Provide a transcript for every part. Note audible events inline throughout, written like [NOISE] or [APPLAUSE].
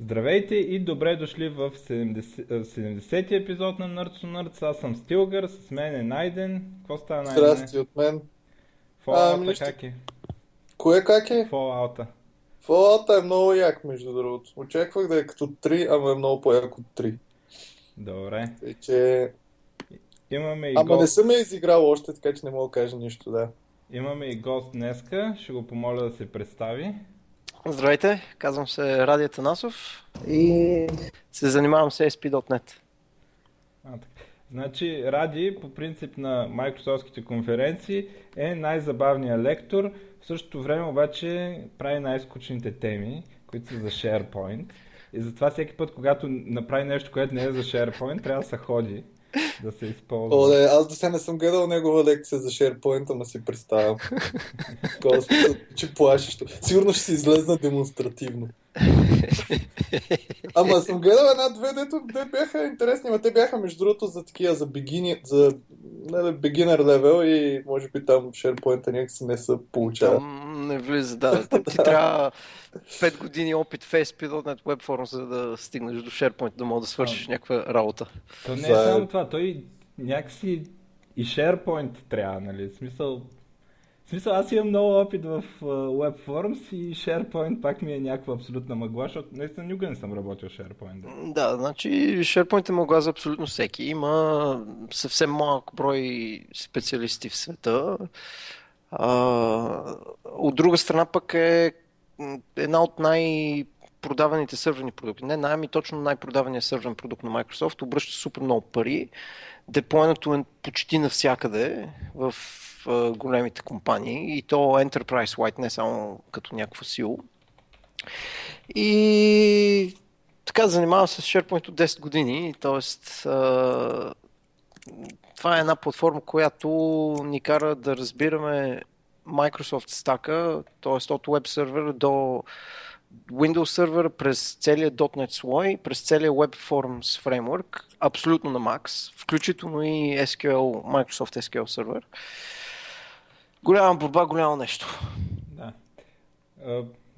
Здравейте и добре дошли в 70, 70-ти епизод на Nerds to Nerds. Аз съм Стилгър, с мен е Найден. Какво става Найден? Здрасти от мен. Fallout Ами, нищо. как е? Кое как е? Fallout. Fallout е много як, между другото. Очаквах да е като 3, ама е много по-як от 3. Добре. Тъй, че... Имаме и, Ама не гост, съм я изиграл още, така че не мога да кажа нищо, да. имаме и гост днеска. Ще го помоля да се представи. Здравейте, казвам се Ради Танасов и се занимавам с ASP.NET. А, така. Значи, Ради, по принцип на Microsoftските конференции, е най-забавният лектор. В същото време обаче прави най-скучните теми, които са за SharePoint. И затова всеки път, когато направи нещо, което не е за SharePoint, трябва да се ходи, да се използва. О, да, аз до сега не съм гледал негова лекция за SharePoint, ама си представям. [LAUGHS] Смисъл, че плашещо. Сигурно ще си излезна демонстративно. [LAUGHS] Ама съм гледал една-две, дето де бяха интересни, ама те бяха между другото за такива, за beginner, за не, да, beginner level и може би там SharePoint някакси не се получава. Там не влиза, да. Ти трябва 5 години опит в ASP.NET Web Forms, за да стигнеш до SharePoint, да мога да свършиш някаква работа. То не е е- само това, той някакси и SharePoint трябва, нали? В смисъл, в смисъл аз имам много опит в uh, WebForms и SharePoint пак ми е някаква абсолютна мъгла, защото наистина никога не съм работил SharePoint. Да. Да, значи SharePoint е могла за абсолютно всеки. Има съвсем малък брой специалисти в света. А, от друга страна пък е една от най-продаваните сървърни продукти. Не най- ами точно най-продаваният сървърен продукт на Microsoft. Обръща супер много пари. Деплойнато е почти навсякъде в големите компании и то Enterprise Wide, не само като някакво сило. И така, занимавам се с SharePoint от 10 години, т.е. това е една платформа, която ни кара да разбираме Microsoft стака, т.е. от Web сервер до Windows сервер през целия .NET слой, през целия Web Forms фреймворк, абсолютно на Max, включително и SQL, Microsoft SQL сервер. Голяма борба, голямо нещо. Да.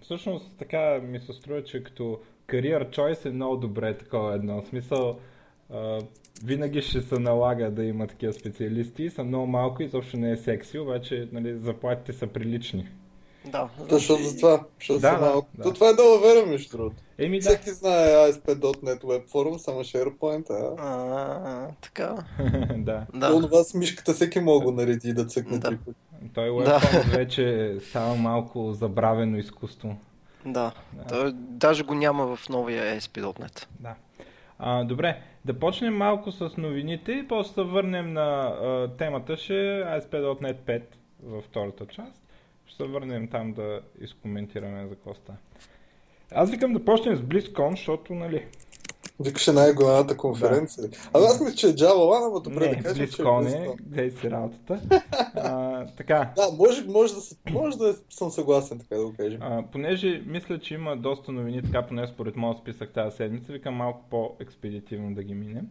Всъщност така ми се струва, че като career choice е много добре такова едно. В смисъл, винаги ще се налага да има такива специалисти, са много малко и изобщо не е секси, обаче нали, заплатите са прилични. Да, Защото за това. Защото Да, да, малко. да. То това е долу вера, между другото. Еми да, Всеки знае ASP.NET Web Forum, само SharePoint, а... А, така. [LAUGHS] да. Да. Това с мишката всеки мога го нареди да цъкне Да. Той Да. WebForms вече става малко забравено изкуство. Да. Той даже го няма в новия ASP.NET. Да. А, добре, да почнем малко с новините и после се върнем на а, темата ще е ASP.NET 5 във втората част. Ще се върнем там да изкоментираме за какво става. Аз викам да почнем с BlizzCon, защото, нали, Викаше най-голямата конференция. А аз мисля, че е Java One, ама добре не, да кажем, че е BlizzCon е, BlizzCon. гледай си работата. [LAUGHS] А, така, Да, може, може, да, може да съм съгласен, така да го кажем. А, понеже мисля, че има доста новини, така поне според моят списък тази седмица, викам малко по-експедитивно да ги минем.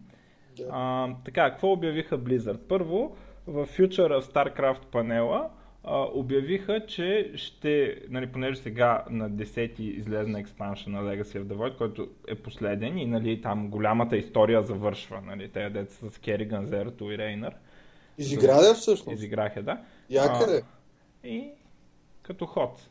Да. А, така, какво обявиха Blizzard? Първо, в Future of StarCraft панела а, обявиха, че ще, нали, понеже сега на 10-ти излезна експаншн на Legacy of the Void, който е последен и нали, там голямата история завършва. Нали, те деца с Кериган, Зерто и Рейнър. Изигра я всъщност? Изиграха, да. Якъде? И като ход.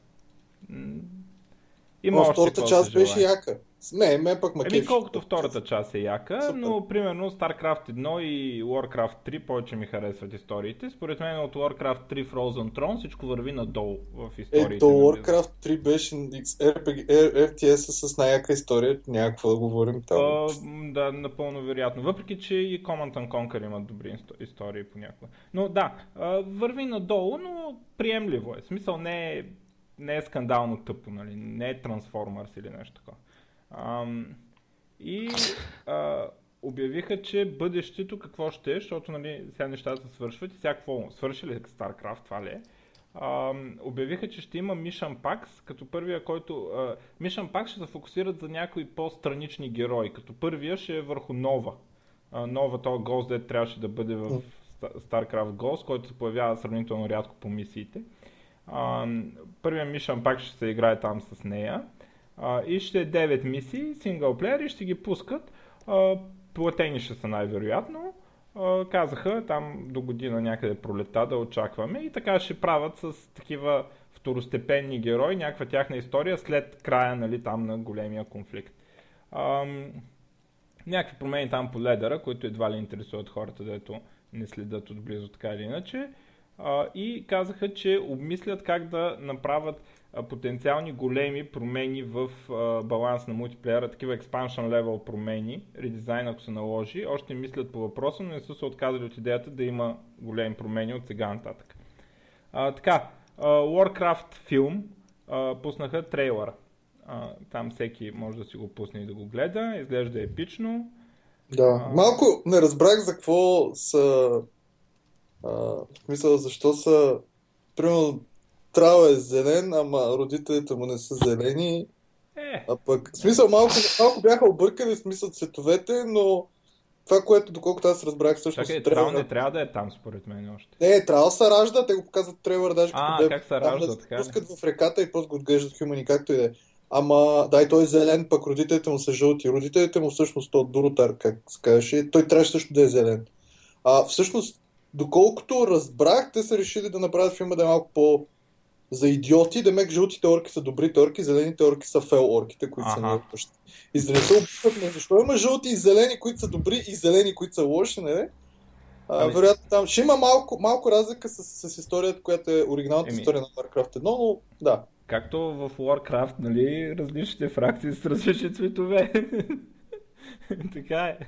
Но още втората част беше яка. Не, ме пък ме Еми, колкото втората част е яка, Супер. но примерно StarCraft 1 и Warcraft 3 повече ми харесват историите. Според мен от Warcraft 3 Frozen Throne всичко върви надолу в историите. Ето. Warcraft 3 беше RPG, RTS с най-яка история. Някакво да говорим там. А, да, напълно вероятно. Въпреки, че и Command and Conquer имат добри исто- истории понякога. Но да, върви надолу, но приемливо е. В смисъл не е, не е скандално тъпо, нали? не е Transformers или нещо такова. Ам, и а, обявиха, че бъдещето какво ще е, защото нали, сега нещата свършват и сега какво свърши ли StarCraft, това ли е? Ам, обявиха, че ще има Mission Packs, като първия, който... А, Mission Packs ще се фокусират за някои по-странични герои, като първия ще е върху Нова. А, Нова, този Ghost, дет трябваше да бъде в StarCraft Ghost, който се появява сравнително рядко по мисиите. Първият Mission Pack ще се играе там с нея. А, и ще е 9 мисии, синглплеер и ще ги пускат. А, платени ще са най-вероятно. А, казаха там до година някъде пролета да очакваме и така ще правят с такива второстепенни герои някаква тяхна история след края нали, там на големия конфликт. Ам, някакви промени там по ледера, които едва ли интересуват хората, дето не следят отблизо така или иначе. А, и казаха, че обмислят как да направят а, потенциални големи промени в а, баланс на мултиплеера, такива expansion level промени, редизайн ако се наложи. Още мислят по въпроса, но не са се отказали от идеята да има големи промени от сега нататък. А, така, а, Warcraft филм а, пуснаха трейлър. А, там всеки може да си го пусне и да го гледа. Изглежда епично. Да. А. Малко не разбрах за какво са... А, в смисъл, защо са... Примерно, Трава е зелен, ама родителите му не са зелени. Е, А пък, в смисъл, малко, малко бяха объркали в смисъл цветовете, но това, което доколкото аз разбрах всъщност чакай, трейлера- не трябва да е там според мен още. Не, трябва се ражда, те го показват трейлър, даже като А, бе- как се ражда, да така пускат в реката и после го отглеждат хумани, както и да е. Ама, да, и той е зелен, пък родителите му са жълти. Родителите му всъщност от Дуротар, как се казваше, той трябваше също да е зелен. А всъщност, доколкото разбрах, те са решили да направят филма да е малко по за идиоти, да мек жълтите орки са добрите орки, зелените орки са фел орките, които са Аха. най-лоши. И за да не се объркват, но защо има жълти и зелени, които са добри и зелени, които са лоши, не? А, Ами- вероятно там ще има малко, малко разлика с, с историята, която е оригиналната Еми. история на Warcraft 1, но да. Както в Warcraft, нали, различните фракции с различни цветове. [LAUGHS] така е.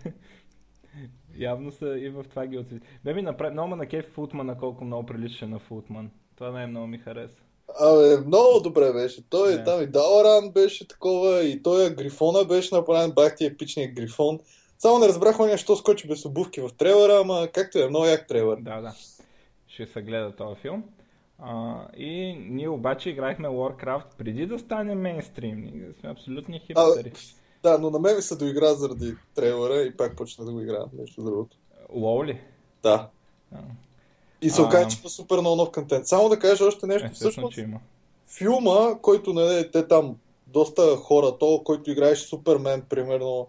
[LAUGHS] Явно са и в това ги отсвети. Бе ми направи много на кеф Футмана, колко много прилича на Футман. Това най-много ми хареса. Абе, много добре беше. Той Да. там и Даларан беше такова, и той Грифона беше направен, бах ти епичният Грифон. Само не разбрах оня, що скочи без обувки в трейлера, ама както е, много як трейлер. Да, да. Ще се гледа този филм. А, и ние обаче играхме Warcraft преди да стане мейнстрим. Ние сме абсолютни хипстери. Да, но на мен ми се доигра заради трейлера и пак почна да го играя, нещо другото. Лоу ли? Да. А, И се оказа, че има супер много нов контент. Само да кажа още нещо. естествено, Всъщност, че има. филма, който нали, те там доста хора, то, който играеше Супермен, примерно,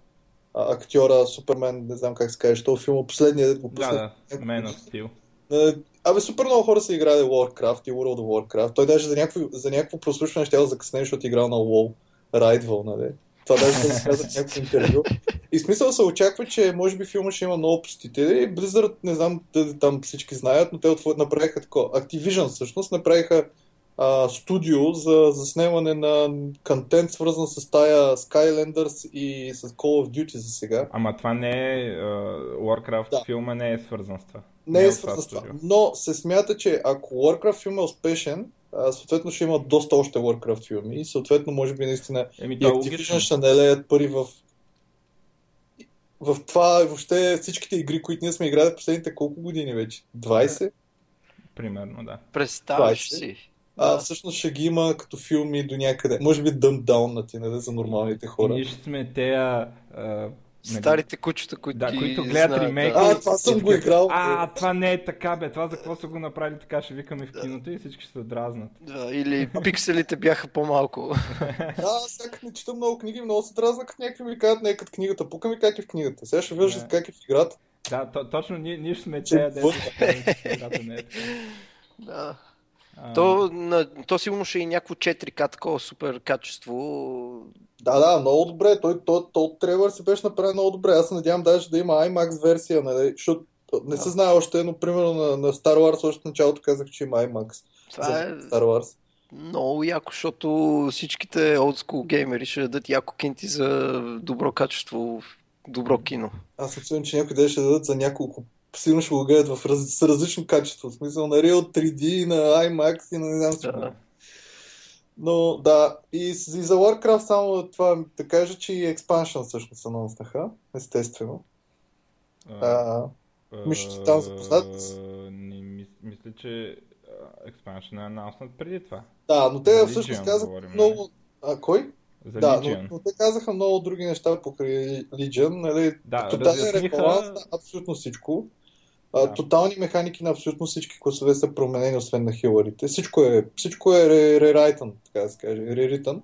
актьора Супермен, не знам как се каже, този филм, последният дето го Да, пусна. да. Man of Steel. Е, Абе, супер много хора са играли Warcraft и World of Warcraft. Той даже за някакво, за някакво прослушване ще да закъсне, защото е играл на WoW. Райдвал, нали? Това даже да го каза в някакво интервю. И смисъл се очаква, че може би филма ще има много посетители. Blizzard, не знам дали там всички знаят, но те отво- направиха такова. Activision всъщност направиха а, студио за заснемане на контент, свързан с тая Skylanders и с Call of Duty за сега. Ама това не е... Uh, Warcraft Да. филма не е свързан с това. Не е от свързан с това. студио. Но се смята, че ако Warcraft филм е успешен, а, съответно ще има доста още Warcraft филми и съответно може би наистина Еми, и е Activision ще налеят пари в в това и въобще всичките игри, които ние сме играли последните колко години вече? 20? Примерно, да. Представяш 20. си. А всъщност ще ги има като филми до някъде. Може би Down на ти, нали, за нормалните хора. Ние ще сме тея... нали, Старите кучета, които Да, които гледат знаят, ремейка. да. А, това съм го играл. А, това не е така, бе. Това за какво са го направили така, ще викаме в киното и всички ще се дразнат. Да, или пикселите бяха по-малко. [LAUGHS] Да, сега като не чета много книги, много се дразна, като някакви ми казват, не е като книгата. Пука ми как е в книгата. Сега ще виждат Не. как е в играта. Да, то, точно ние, ние ще сме Че тея, дето вън. да То, на, то сигурно ще е и някакво 4К такова супер качество. Да, да, много добре. Той, той, той трейлър се беше направен много добре. Аз се надявам даже да има IMAX версия, нали? Защото не се знае още, но примерно на, на Star Wars още в началото казах, че има IMAX Това за е Star Wars. много яко, защото всичките олдскул геймери ще дадат яко кинти за добро качество, добро кино. Аз сигурен, че някои ден ще дадат за няколко сигурно ще го гледат в раз, с различно качество. В смисъл на Real 3D, на IMAX и на не знам всичко. Да. Но да, и, и за Warcraft само това да кажа, че и Expansion всъщност анонснаха, естествено. А, мисля, че там запознат? Не, мис, мисля, че а, Expansion е анонснат преди това. да, но те За всъщност Legion казаха говорим, много... А, кой? За Да, но, Legion. но те казаха много други неща покрай Legion, нали? Да, Тотален разясниха- ребаланс на абсолютно всичко. Да. Тотални механики на абсолютно всички класове са променени, освен на хиларите. Всичко е, всичко е ре- рерайтън, така да се каже, реритън.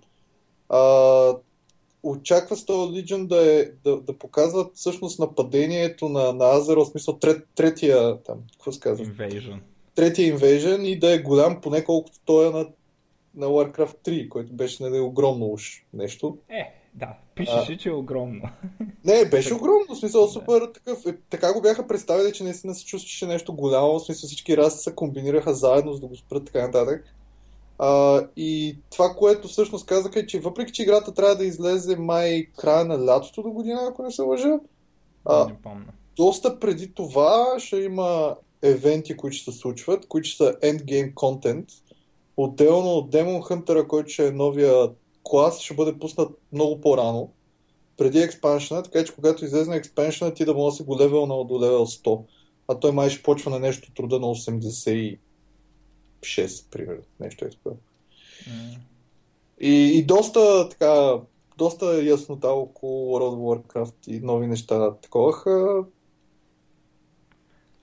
Очаква този Legion да, е, да, да показват всъщност нападението на, на Азеро, в смисъл трет, третия, там, какво се казва? Invasion. Третия Invasion и да е голям поне колкото той е на, на Warcraft 3, който беше нали, огромно уж нещо. Е, да, пишеше, че е огромно. Не, беше огромно, в смисъл супер такъв. Е, така го бяха представили, че наистина се чувстваше нещо голямо, в смисъл всички раси се комбинираха заедно, за да го спрат така нататък. А, и това, което всъщност казаха е, че въпреки, че играта трябва да излезе май края на лятото до година, ако не се лъжа, а, не помня. доста преди това ще има евенти, които ще се случват, които ще са endgame контент. Отделно от Demon Hunter, който ще е новия клас, ще бъде пуснат много по-рано, преди експаншена, така че когато излезе експаншена, ти да може да си го левел до левел 100. А той май ще почва на нещо труда на 86, примерно. Нещо е. М. И, и доста така, доста яснота около World of Warcraft и нови неща таковаха.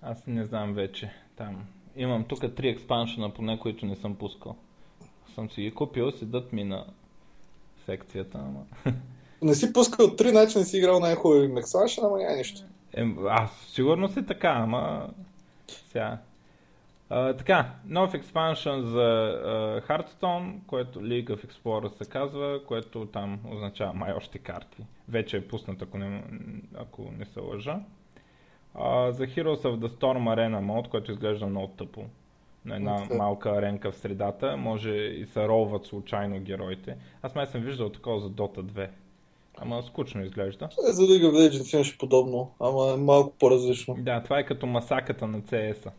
Аз не знам вече. Там. Имам тук три експаншена, поне които не съм пускал. Съм си ги купил, седат ми на секцията, ама... Не си пускал три начина, не си играл най-хубави експаншена, ама няма нищо. Е, аз сигурно си така, ама... Сега... А, така, нов експаншън за а, Hearthstone, което League of Explorers се казва, което там означава май още карти. Вече е пуснат, ако не, ако не се лъжа. А, за Heroes of the Storm Arena мод, който изглежда много тъпо. На една Окей. малка аренка в средата, може и се ролват случайно героите. Аз май съм виждал такова за Dota 2. Ама скучно изглежда. Е, за League of Legends имаше подобно, ама е малко по-различно. Да, това е като масаката на CS-а.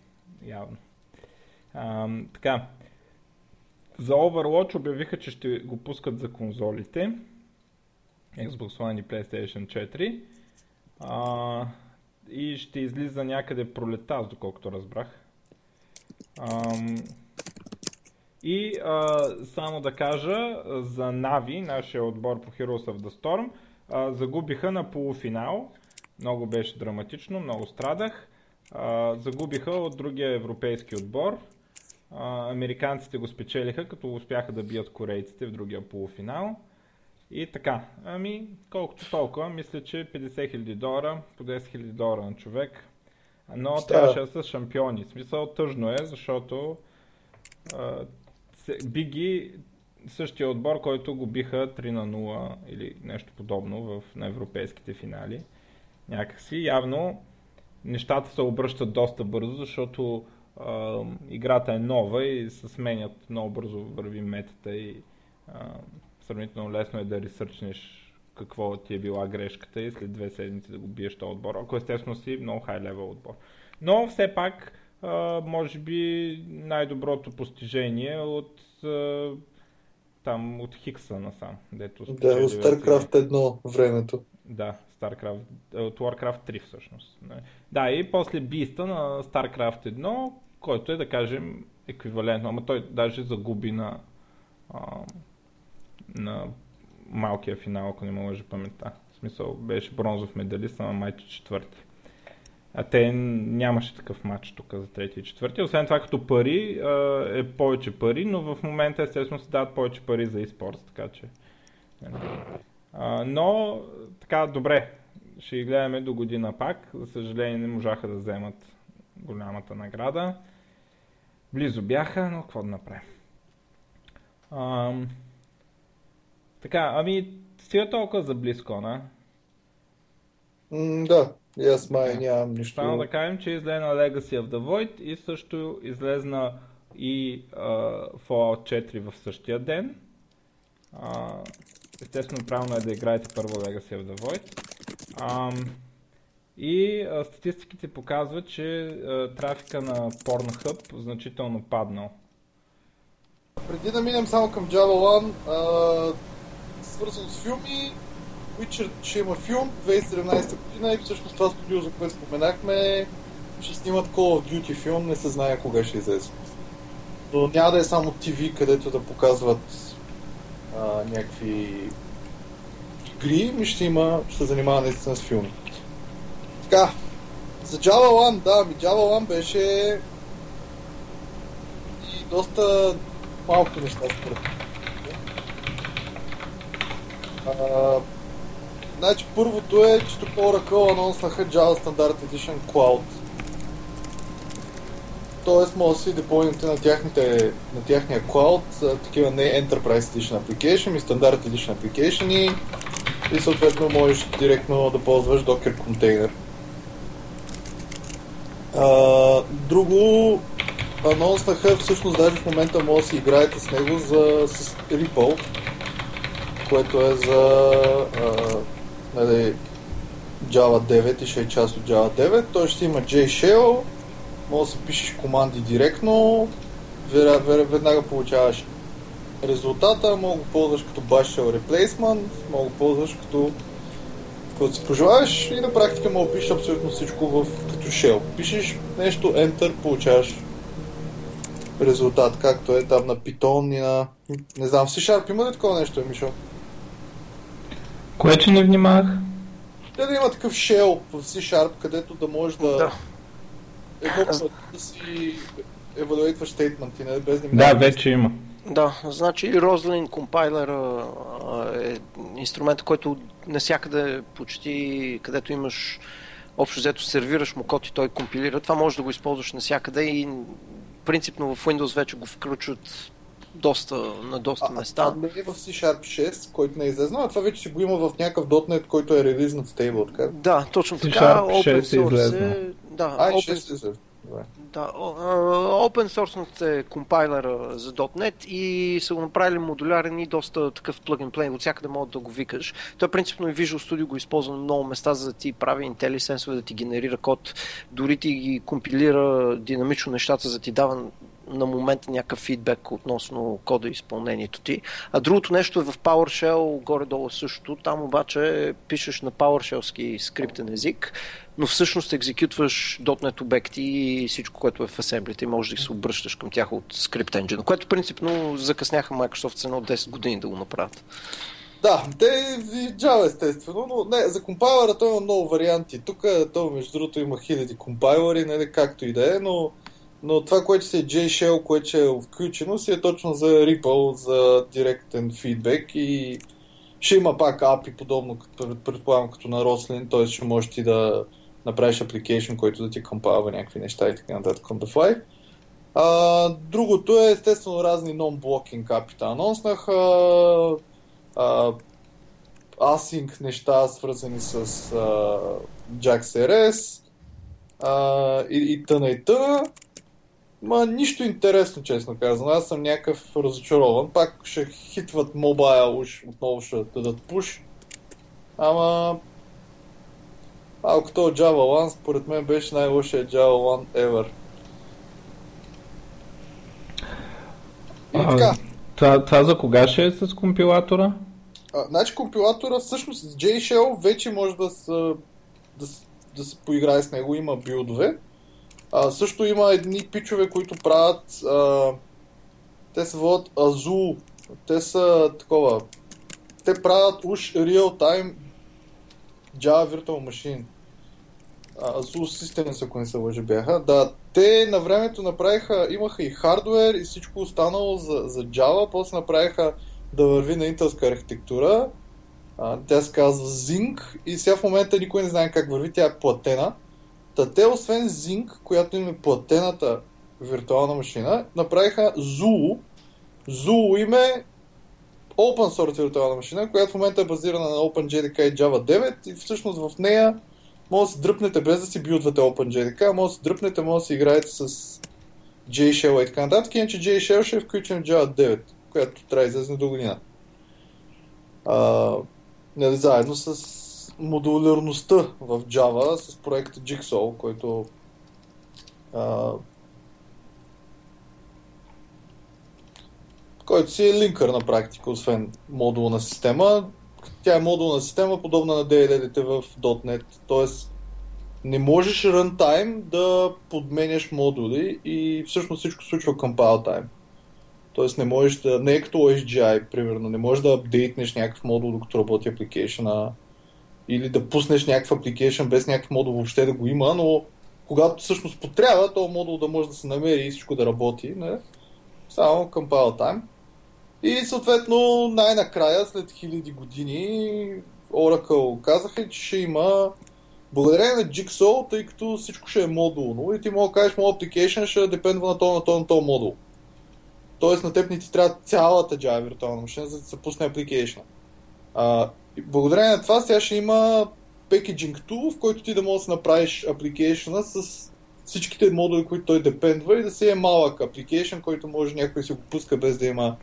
Явно. Ам, така. За Overwatch обявиха, че ще го пускат за конзолите. Xbox One и PlayStation 4. А, и ще излиза някъде пролета, доколкото разбрах. Ам, и а, само да кажа за Нави, нашия отбор по Heroes of the Storm, а, загубиха на полуфинал. Много беше драматично, много страдах. А, загубиха от другия европейски отбор. А, американците го спечелиха, като успяха да бият корейците в другия полуфинал. И така, ами колкото толкова, мисля, че 50 000 долара, по 10 000 долара на човек. Но Става. трябваше да са шампиони. В смисъл тъжно е, защото а, Биги същия отбор, който го биха 3 на 0 или нещо подобно в, на европейските финали. Някакси явно нещата се обръщат доста бързо, защото а, играта е нова и се сменят много бързо върви метата и а, сравнително лесно е да ресърчнеш какво ти е била грешката и след две седмици да го биеш този отбор, ако естествено си много хай левел отбор. Но все пак, може би най-доброто постижение от а, там от Хикса насам, дето Да, от StarCraft 1 времето. да, StarCraft, е, от Warcraft 3 всъщност. Не. Да, и после биста на StarCraft 1, който е да кажем еквивалентно, ама той даже загуби на, а, на малкия финал, ако не ме лъжи паметта. В смисъл беше бронзов медалист, ама майче четвърти. А те нямаше такъв матч тук за трети и четвърти. Освен това, като пари е повече пари, но в момента естествено се дават повече пари за e-sports, така че... нали. Но, така, добре, ще ги гледаме до година пак. За съжаление не можаха да вземат голямата награда. Близо бяха, но какво да направим. Така, ами, стига толкова за BlizzCon, М, да, и аз май нямам нищо. Само да кажем, че излезна Legacy of the Void и също излезна и а, Fallout 4 в същия ден. А, естествено, правилно е да играете първо Legacy of the Void. Ам, и а, статистиките показват, че а, трафика на Pornhub значително паднал. Преди да минем само към Java 1, а, свързано с филми, Witcher ще има филм 2017 година и всъщност това студио, за което споменахме, ще снимат Call of Duty филм, не се знае кога ще излезе. Но няма да е само TV, където да показват а, някакви игри, ми ще има, ще се занимава наистина с филми. Така, за Java 1, да, ми Java 1 беше и доста малко неща според. А, значи първото е, тук Oracle анонснаха Java Standard Edition Cloud. Тоест може да си депойнете на, тяхните, на тяхния cloud такива не Enterprise Edition Application, ми Standard Edition Application и, и съответно можеш директно да ползваш Docker контейнер. Друго, анонснаха, всъщност даже в момента може да си играете с него за, с Ripple, което е за а, нали, Java 9 и ще е част от Java 9. Той ще има JShell, може да си пишеш команди директно, веднага получаваш резултата, мога го ползваш като bash shell replacement, мога го ползваш като каквото си пожелаеш и на практика мога да пишеш абсолютно всичко в, като shell. Пишеш нещо, enter, получаваш резултат, както е там на Python и на... Не знам, в C-Sharp има ли такова нещо, Мишо? Кое, че не внимавах? Те да има такъв shell в C-Sharp, където да можеш да... Да. Едно да си евалюейтваш стейтменти, не? без да Да, вече има. Да, значи Roslyn компайлер е инструмент, който насякъде почти, където имаш общо взето сервираш му код и той компилира. Това може да го използваш навсякъде и принципно в Windows вече го включват доста, на доста а, места. А, не е в C-Sharp 6, който не е излезнал, а това вече си го има в някакъв .NET, който е релизнат стейбл, така? Да, точно така. C-Sharp Open 6 е source излезнал. е... Да, А, open, 6 е. Добре. да, open source е компайлера за .NET и са го направили модулярен и доста такъв plug and play. От всякъде могат да го викаш. Той принципно и Visual Studio го използва на много места, за да ти прави IntelliSense, да ти генерира код. Дори ти ги компилира динамично нещата, за да ти дава на момента някакъв фидбек относно кода и изпълнението ти. А другото нещо е в PowerShell, горе-долу също. Там обаче пишеш на PowerShellски скриптен език, но всъщност екзекютваш .NET обекти и всичко, което е в асемблите и можеш да се обръщаш към тях от скрипт engine, което принципно закъсняха Microsoft с едно 10 години да го направят. Да, те и Java естествено, но не, за компайлера той има много варианти. Тук то между другото има хиляди компайлери, нали, както и да е, но, но това, което си е JShell, което е включено, си е точно за Ripple, за директен фидбек и ще има пак API, подобно, предполагам, като на Roslyn, т.е. ще можеш ти да направиш application, който да ти компайлва някакви неща и така нататък on the fly. А, другото е естествено разни non-blocking API. Анонснаха а, async неща, свързани с а, JAX-RS а, и, и тъна и тъна. Ма нищо интересно, честно казвам. Аз съм някакъв разочарован. Пак ще хитват мобайл, уж отново ще дадат пуш. Ама... Малко то Java One, според мен беше най-лошия Java One ever. И А, така, Това, това за кога ще е с компилатора? А, значи компилатора, всъщност с JShell вече може да се, да, да се поиграе с него, има билдове. А, също има едни пичове, които правят, а, те се водят Azul, те са такова, те правят уж real-time Java Virtual Machine. Azul Systems, ако не се лъжа бяха. Да, те на времето направиха, имаха и хардвер и всичко останало за, за Java, после направиха да върви на интелска архитектура. А, тя се казва Zinc и сега в момента никой не знае как върви, тя е платена. Та те, освен Zinc, която им е платената виртуална машина, направиха Zulu. Zulu им е open source виртуална машина, която в момента е базирана на OpenJDK и Java 9 и всъщност в нея може да се дръпнете без да си билдвате OpenJDK, може да се дръпнете, може да си играете с JShell и така нататък, иначе JShell ще е включен в Java 9, която трябва да излезе до година. А, нали, заедно с модулярността в Java, с проекта Jigsaw, който а, който си е линкър на практика, освен модулна система. Тя е модулна система, подобна на DLL-ите в .NET. Тоест, не можеш runtime да подменяш модули и всъщност всичко случва compile time. Тоест не можеш да, не е като OSGI, примерно, не можеш да апдейтнеш някакъв модул докато работи апликейшена или да пуснеш някакъв апликейшн без някакъв модул въобще да го има, но когато всъщност потрябва, този модул да може да се намери и всичко да работи, не? само compile time. И съответно най-накрая, след хиляди години, Oracle казаха, че ще има благодарение на Jigsaw, тъй като всичко ще е модулно и ти мога да кажеш, моят application ще депендва на то, на то, на то модул. Тоест на теб не ти трябва цялата Java виртуална машина, за да се пусне application. А, и благодарение на това сега ще има packaging tool, в който ти да можеш да направиш application с всичките модули, които той депендва и да си е малък application, който може някой си го пуска без да има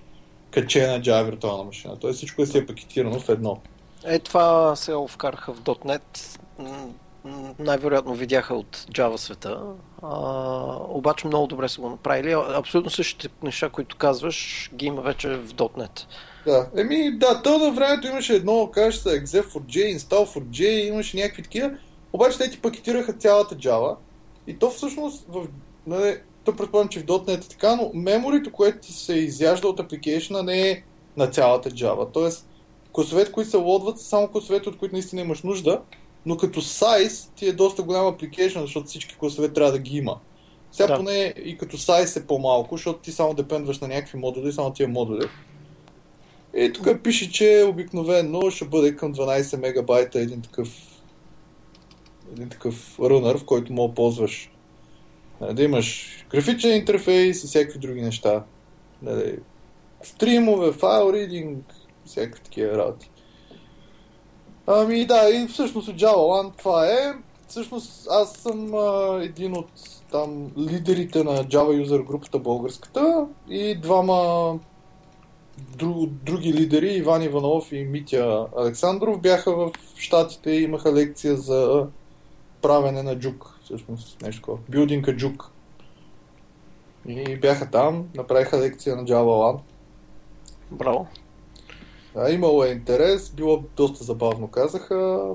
качена Java виртуална машина. Тоест всичко да си е пакетирано в едно. Е, това се вкараха в .NET. Най-вероятно видяха от Java света. А, обаче много добре са го направили. Абсолютно същите неща, които казваш, ги има вече в .NET. Да, еми да, то на времето имаше едно, каже се exec4j, install4j, имаше някакви такива, обаче те ти пакетираха цялата Java и то всъщност, в, нали, то предполагам, че в .NET е така, но меморито, което ти се изяжда от апликейшна не е на цялата Java. Тоест, класовете, които се лодват, са само класовете, от които наистина имаш нужда, но като size ти е доста голям апликейшн, защото всички класове трябва да ги има. Сега Да. поне и като size е по-малко, защото ти само депендваш на някакви модули, само тия модули. И тук пише, че обикновено ще бъде към 12 мегабайта един такъв един такъв рънър, в който мога ползваш нали, да имаш графичен интерфейс и всякакви други неща. Нали, стримове, файл ридинг, всякакви такива работи. Ами да, и всъщност от Java One това е. Всъщност аз съм а, един от там лидерите на Java User групата българската и двама дру, други лидери, Иван Иванов и Митя Александров, бяха в Штатите и имаха лекция за правене на джук, всъщност нещо такова. Билдинга джук. И бяха там, направиха лекция на Java One. Браво. Да, имало е интерес, било доста забавно, казаха.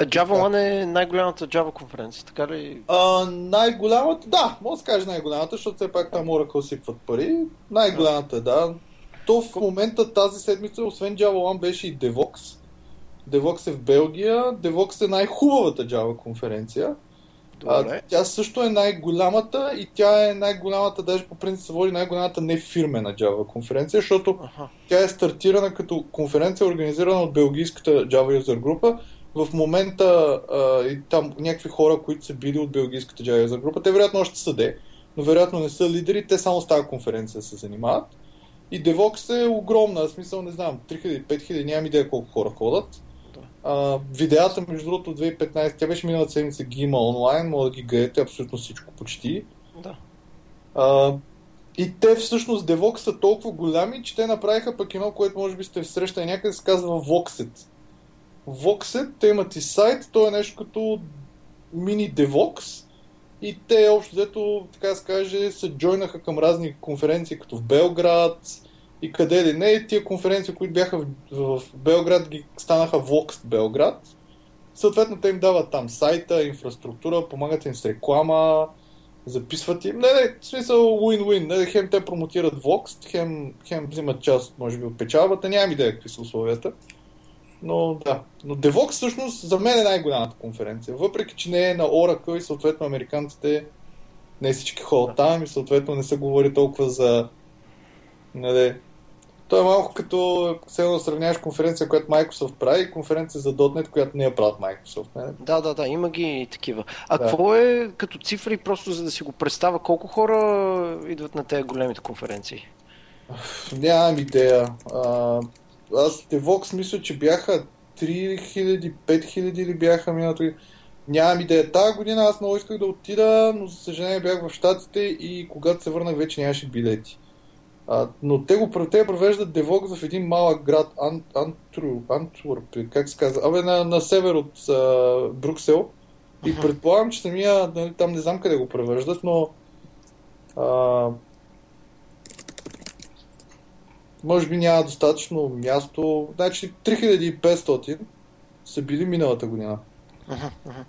А Java One е най-голямата Java конференция, така ли? А, най-голямата, да, може да се каже най-голямата, защото все пак там Oracle сипват пари. Най-голямата е, да. То в момента тази седмица, освен Java One, беше и Devox. Devox е в Белгия. Devox е най-хубавата Java конференция. А, Добре. тя също е най-голямата и тя е най-голямата, даже по принцип се води най-голямата нефирмена Java конференция, защото Аха. тя е стартирана като конференция, организирана от белгийската Java User група. В момента а, и там някакви хора, които са били от белгийската User група, те вероятно още са де, но вероятно не са лидери, те само с тази конференция се занимават. И Devox е огромна, в смисъл не знам, 3000, 5000, нямам идея колко хора ходят. А, видеята, между другото, от 2015, тя беше миналата седмица, ги има онлайн, мога да ги гледате абсолютно всичко почти. Да. А, и те всъщност Devox са толкова голями, че те направиха пък едно, което може би сте срещали някъде, се казва Voxet. Voxet, те имат и сайт, то е нещо като мини Devox и те общо взето, така да се каже, се джойнаха към разни конференции, като в Белград и къде ли не. Тия конференции, които бяха в, в Белград, ги станаха Vox Белград. Съответно, те им дават там сайта, инфраструктура, помагат им с реклама, записват им. Не, не, в смисъл win-win. Не, хем те промотират Vox, хем, хем взимат част, може би, от печалбата. Нямам идея какви са условията. Но да. Но Devox всъщност за мен е най-голямата конференция. Въпреки, че не е на Oracle и съответно американците не всички ходят там и съответно не се говори толкова за... Не, то е малко като все едно сравняваш конференция, която Microsoft прави и конференция за .NET, която не я правят Microsoft. Не? Да, да, да, има ги и такива. А Да. какво е като цифри, просто за да си го представя, колко хора идват на тези големите конференции? Нямам идея. А, аз Devox мисля, че бяха 3000, 5000 или бяха миналото. Нямам идея. Тази година аз много исках да отида, но за съжаление бях в Штатите и когато се върнах вече нямаше билети. А, но те го те провеждат Devox в един малък град, Ан, Антру, Антворп, или как се казва, абе на, на север от а, Брюксел. И предполагам, че самия, нали, там не знам къде го превеждат, но а, може би няма достатъчно място. Значи 3500 са били миналата година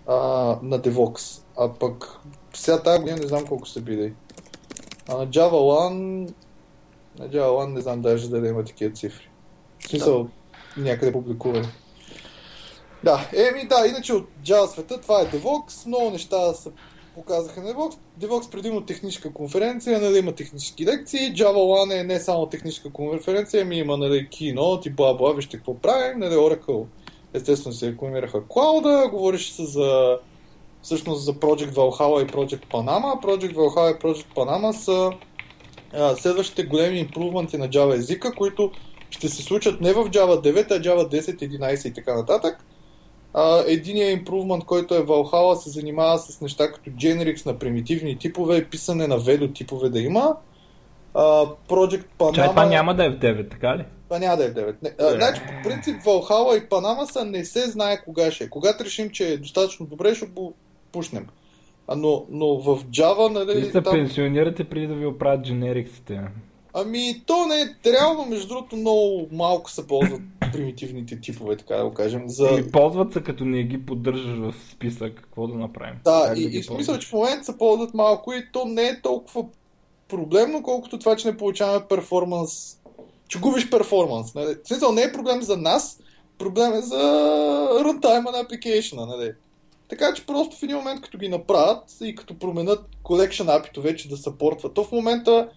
а, на Devox. А пък сега тази година не знам колко са били. А на Java One на Java One не знам даже да има такива цифри. В смисъл някъде публикувани. Да, еми да, иначе от Java света това е Devox, много неща са показаха на DevOps. DevOps предимно техническа конференция, нали, има технически лекции. Java One е не само техническа конференция, ами има нали, Keynote и бла-бла, вижте какво правим. Нали, Oracle естествено се рекламираха клауда, говореше се за всъщност за Project Valhalla и Project Panama. Project Valhalla и Project Panama са а, следващите големи импрувменти на Java езика, които ще се случат не в Java 9, а Java 10, 11 и така нататък. Единият импрувмент, който е Valhalla, се занимава с неща като generics на примитивни типове, писане на ведо типове да има. Uh, Project Panama... Чай, това няма да е в 9, така ли? Това няма да е в 9. Не, uh, значи, по принцип, Valhalla и Panama са не се знае кога ще е. Когато решим, че е достатъчно добре, ще го пушнем. А, но, но в Java, нали... Вие се там... пенсионирате преди да ви оправят дженериксите. Ами, то не е реално, между другото, много малко се ползват примитивните типове, така да го кажем. За... Или ползват се, като не ги поддържаш в списък, какво да направим? Да, как и, да и смисъл, че в момента се ползват малко и то не е толкова проблемно, колкото това, че не получаваме перформанс, че губиш перформанс. Нали? В смисъл, не е проблем за нас, проблем е за runtime на апликейшена. Нали? Така че просто в един момент, като ги направят и като променят collection апито вече да съпортва, то в момента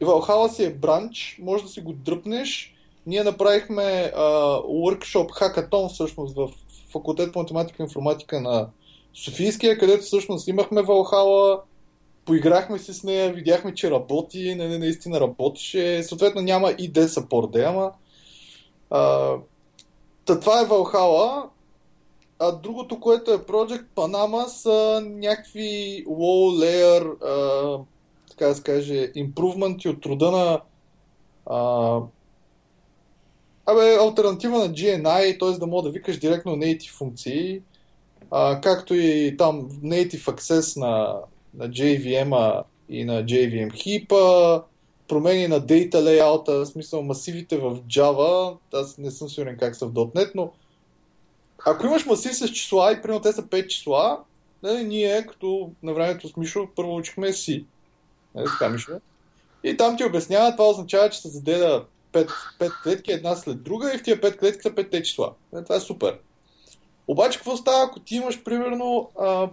Valhalla си е бранч, може да си го дръпнеш. Ние направихме uh, workshop, хакатон всъщност в факултет по математика и информатика на Софийския, където всъщност имахме Valhalla, поиграхме си с нея, видяхме, че работи, не, не, наистина работеше. Съответно няма и ID support да ама. Та това е Valhalla. А другото, което е Project Panama са някакви low layer uh, така да се каже, импрувменти от труда на а, альтернатива на GNI, т.е. да мога да викаш директно native функции, а, както и там native access на, на JVM и на JVM heap промени на data layout, в смисъл масивите в Java, аз не съм сигурен как са в .NET, но ако имаш масив с числа и примерно те са 5 числа, нали, ние като на времето с Мишо първо учихме C. Нали, така мисля. И там ти обяснява, това означава, че се заделя 5, 5 клетки една след друга и в тия 5 клетки са 5 числа. Нали, това е супер. Обаче какво става, ако ти имаш примерно, а,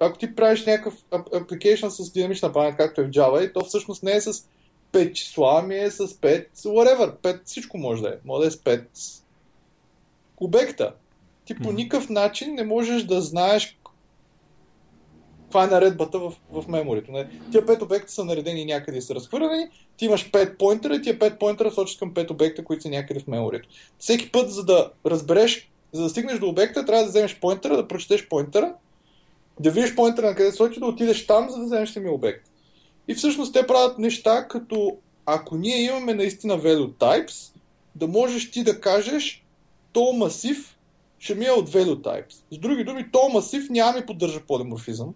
ако ти правиш някакъв application с динамична памет, както е в Java, и то всъщност не е с 5 числа, ами е с 5, whatever, 5, всичко може да е. Може да е с 5 обекта. Ти по никакъв начин не можеш да знаеш това е наредбата в, в меморито. Не? Тия пет обекта са наредени някъде и са разхвърлени, ти имаш пет поинтера и тия пет поинтера сочат към пет обекта, които са някъде в меморито. Всеки път, за да разбереш, за да стигнеш до обекта, трябва да вземеш поинтера, да прочетеш поинтера, да видиш поинтера на къде сочи, да отидеш там, за да вземеш самия обект. И всъщност те правят неща, като ако ние имаме наистина value types, да можеш ти да кажеш, то масив ще ми е от value types. С други думи, то масив няма ми поддържа полиморфизъм,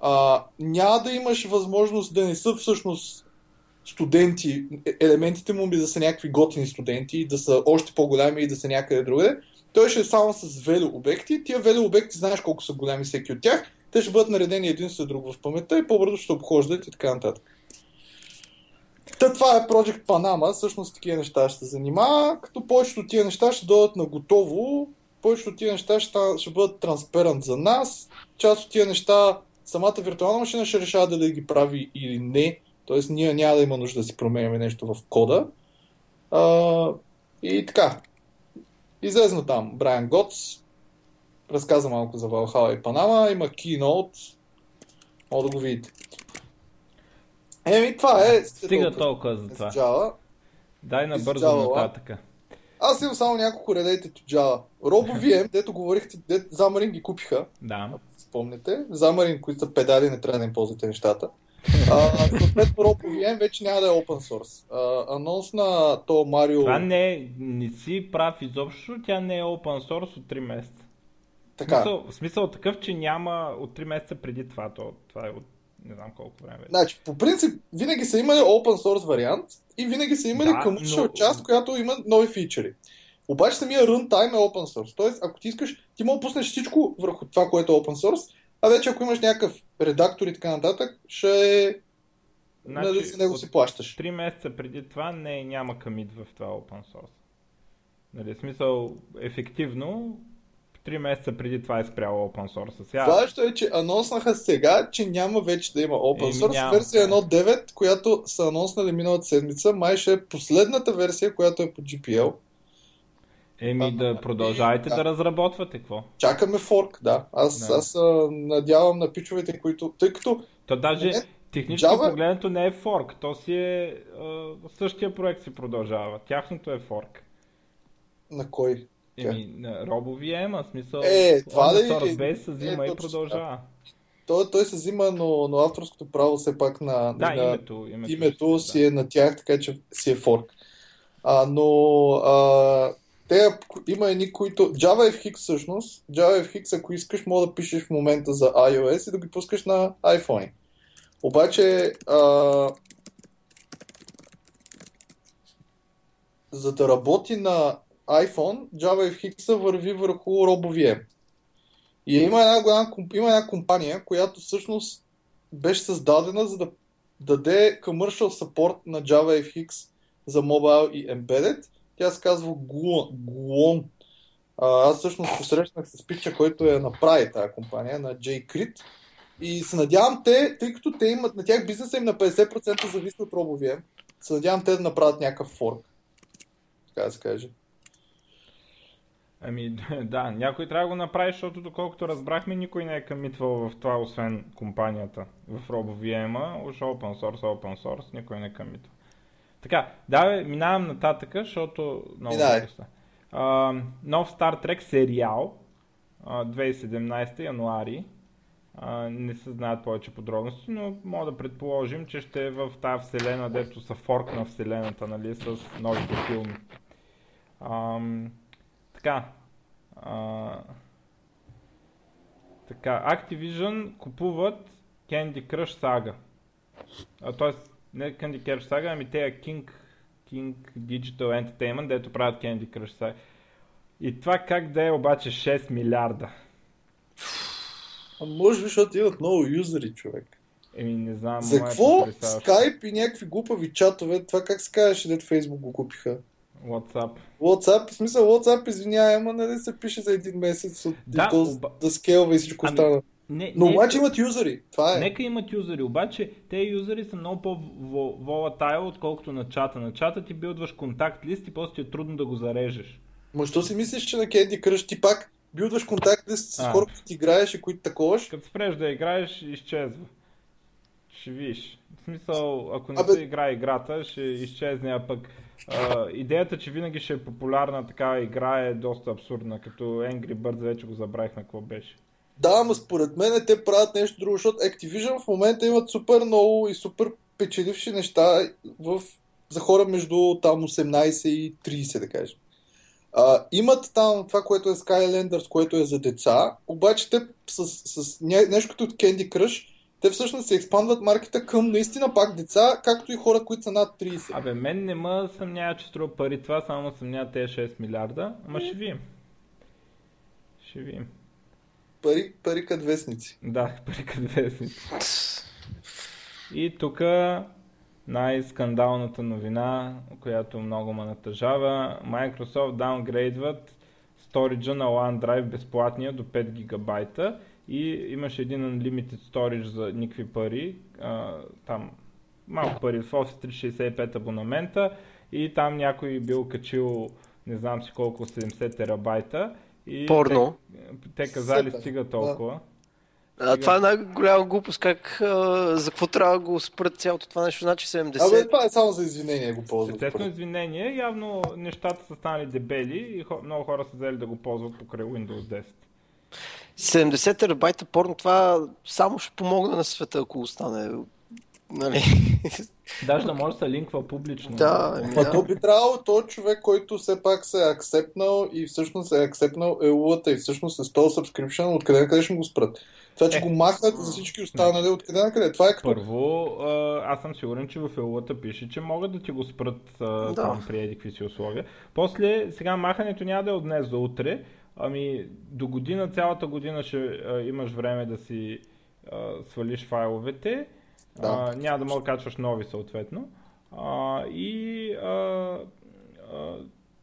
а, няма да имаш възможност да не са всъщност студенти, е, елементите му би да са някакви готини студенти, да са още по-голями и да са някъде другаде. Той ще е само с вело обекти. Тия вело обекти знаеш колко са големи всеки от тях. Те ще бъдат наредени един след друг в паметта и по-бързо ще обхождат и така нататък. Та това е Project Panama, всъщност такива неща ще се занимава, като повечето тия неща ще дойдат на готово, повечето от тия неща ще, ще бъдат транспарант за нас, част от тия неща самата виртуална машина ще решава дали да ги прави или не. Тоест ние няма да има нужда да си променяме нещо в кода. А, и така. Излезна там Брайан Готс, разказа малко за Valhalla и Панама, има Keynote, мога да го видите. Еми, това е... Стига толкова за това. Java. Дай набързо нататъка. Аз имам само няколко редейте от Java. RoboVM, дето говорихте, дето Замарин ги купиха. Да спомняте. Замарин, които са педали, не трябва да им ползвате нещата. Съответно, RoboVM вече няма да е open source. А, анонс на то Марио... Това не, е, не си прав изобщо, тя не е open source от 3 месеца. Така. Смисъл, смисъл такъв, че няма от 3 месеца преди това. То, това е от не знам колко време. Значи, по принцип, винаги са имали open source вариант и винаги са имали да, commercial но... част, която има нови фичери. Обаче самия runtime е open source. Тоест, ако ти искаш, ти да пуснеш всичко върху това, което е open source, а вече ако имаш някакъв редактор и така нататък, ще е Значи, нали, за него си плащаш. 3 месеца преди това не, няма камит в това open source. Нали, смисъл, ефективно, 3 месеца преди това е спрял open source. Сега... Важно е, че анонснаха сега, че няма вече да има open Еми, source. няма. Версия 1.9, която са анонснали миналата седмица, май ще е последната версия, която е по GPL. Еми да продължавайте Да. да разработвате какво. Чакаме форк, да. Аз, Да. аз надявам на пичовете, които... Тъй като То даже технически Java- погледнато не е форк, то си е а, същия проект си продължава. Тяхното е форк. на кой? Еми, на RoboVM, в смисъл, Е, това the source base се е, взима и точно продължава. Той, той се взима, но, но авторското право все пак на, Да, на името, името, името си е на тях, така че си е форк. А, но а, те, има едни, които... JavaFX всъщност, JavaFX, ако искаш, мога да пишеш в момента за iOS и да ги пускаш на iPhone. Обаче, а, за да работи на iPhone, JavaFX върви върху RoboVM. И има една, голяма, има една компания, която всъщност беше създадена за да даде commercial support на JavaFX за mobile и embedded. Тя се казва. А, аз всъщност посрещнах с пича, който я направи тази компания, на JCrit. И се надявам те, тъй като те имат, на тях бизнеса им на 50% зависи от RoboVM, се надявам те да направят някакъв форк. Така да се каже. Ами [LAUGHS] да, някой трябва да го направи, защото доколкото разбрахме, никой не е къмитвал в това, освен компанията в RoboVM, уж open source, open source, никой не е къмитвал. Така, давай, минавам нататък, защото много Минавай. интересно. А, нов Star Trek сериал, а, 2017 януари. А, не се знаят повече подробности, но мога да предположим, че ще е в тази вселена, дето са форк на вселената, нали, с новите филми. Ам, така. А, така, Activision купуват Candy Crush Saga. Тоест, не Candy Crush Saga, ами те King, King Digital Entertainment, дето правят Candy Crush Saga. И това как да е обаче 6 милиарда. А може би, защото имат много юзери, човек. Еми не знам. За какво. Skype и някакви глупави чатове, това как се казваше, дето Facebook го купиха? WhatsApp. WhatsApp, в смисъл WhatsApp, извинявай, ама нали се пише за един месец от Да, оба- да скелва и всичко Ами. Не, Но не, обаче имат юзери, това е. Нека имат юзери, обаче те юзери са много по-волатайл, отколкото на чата. На чата ти билдваш контакт лист и после ти е трудно да го зарежеш. Ма що си мислиш, че на Candy Crush ти пак билдваш контакт лист с хора, които ти играеш и които таковаш? Като спреш да играеш, изчезва. Ще виж. В смисъл, ако не Абе- се играе играта, ще изчезне, а пък а, идеята, че винаги ще е популярна такава игра е доста абсурдна, като Angry Birds вече го забравихме какво беше. Да, ама според мен те правят нещо друго, защото Activision в момента имат супер много и супер печеливши неща в, за хора между там 18 и 30, да кажем. А, имат там това, което е Skylanders, което е за деца, обаче те с, с нещо като от Candy Crush, те всъщност се експандват маркета към наистина пак деца, както и хора, които са над 30. Абе, мен не ме съмнява, че струва пари това, само съмнява тези 6 милиарда, ама ще видим. Ще видим. Пари, пари като вестници. Да, [LAUGHS] пари като вестници. И тук най-скандалната новина, която много ме натъжава. Microsoft даунгрейдват сториджа на OneDrive безплатния до 5 гигабайта и имаше един unlimited storage за никакви пари, а, там малко пари в Office 365 абонамента и там някой бил качил не знам си колко 70 терабайта и Порно. те, те казали Супер, стига да. толкова. А, това е най-голяма глупост. Как, а, за какво трябва да го спрат цялото това нещо? Значи 70. Абе, това е само за извинение го ползват. Естествено извинение, явно нещата са станали дебели и хо- много хора са взели да го ползват покрай Windows 10. 70 терабайта порно, това само ще помогне на света, ако остане. Нали? [LAUGHS] Даже да може да се линква публично. да, ами да. то би трябвало то човек, който все пак се е акцепнал и всъщност е акцепнал EU-та и всъщност е стол subscription, откъде на къде ще го спрат? Това, че Е. го махнат за всички останали, откъде на къде? Това е като... Първо, а, аз съм сигурен, че в елата пише, че могат да ти го спрат Да. там при еди какви си условия. После, сега махането няма да е от днес за утре, ами до година, цялата година ще а, имаш време да си а, свалиш файловете. Да. А, няма да мога да качваш нови съответно. А, и а, а,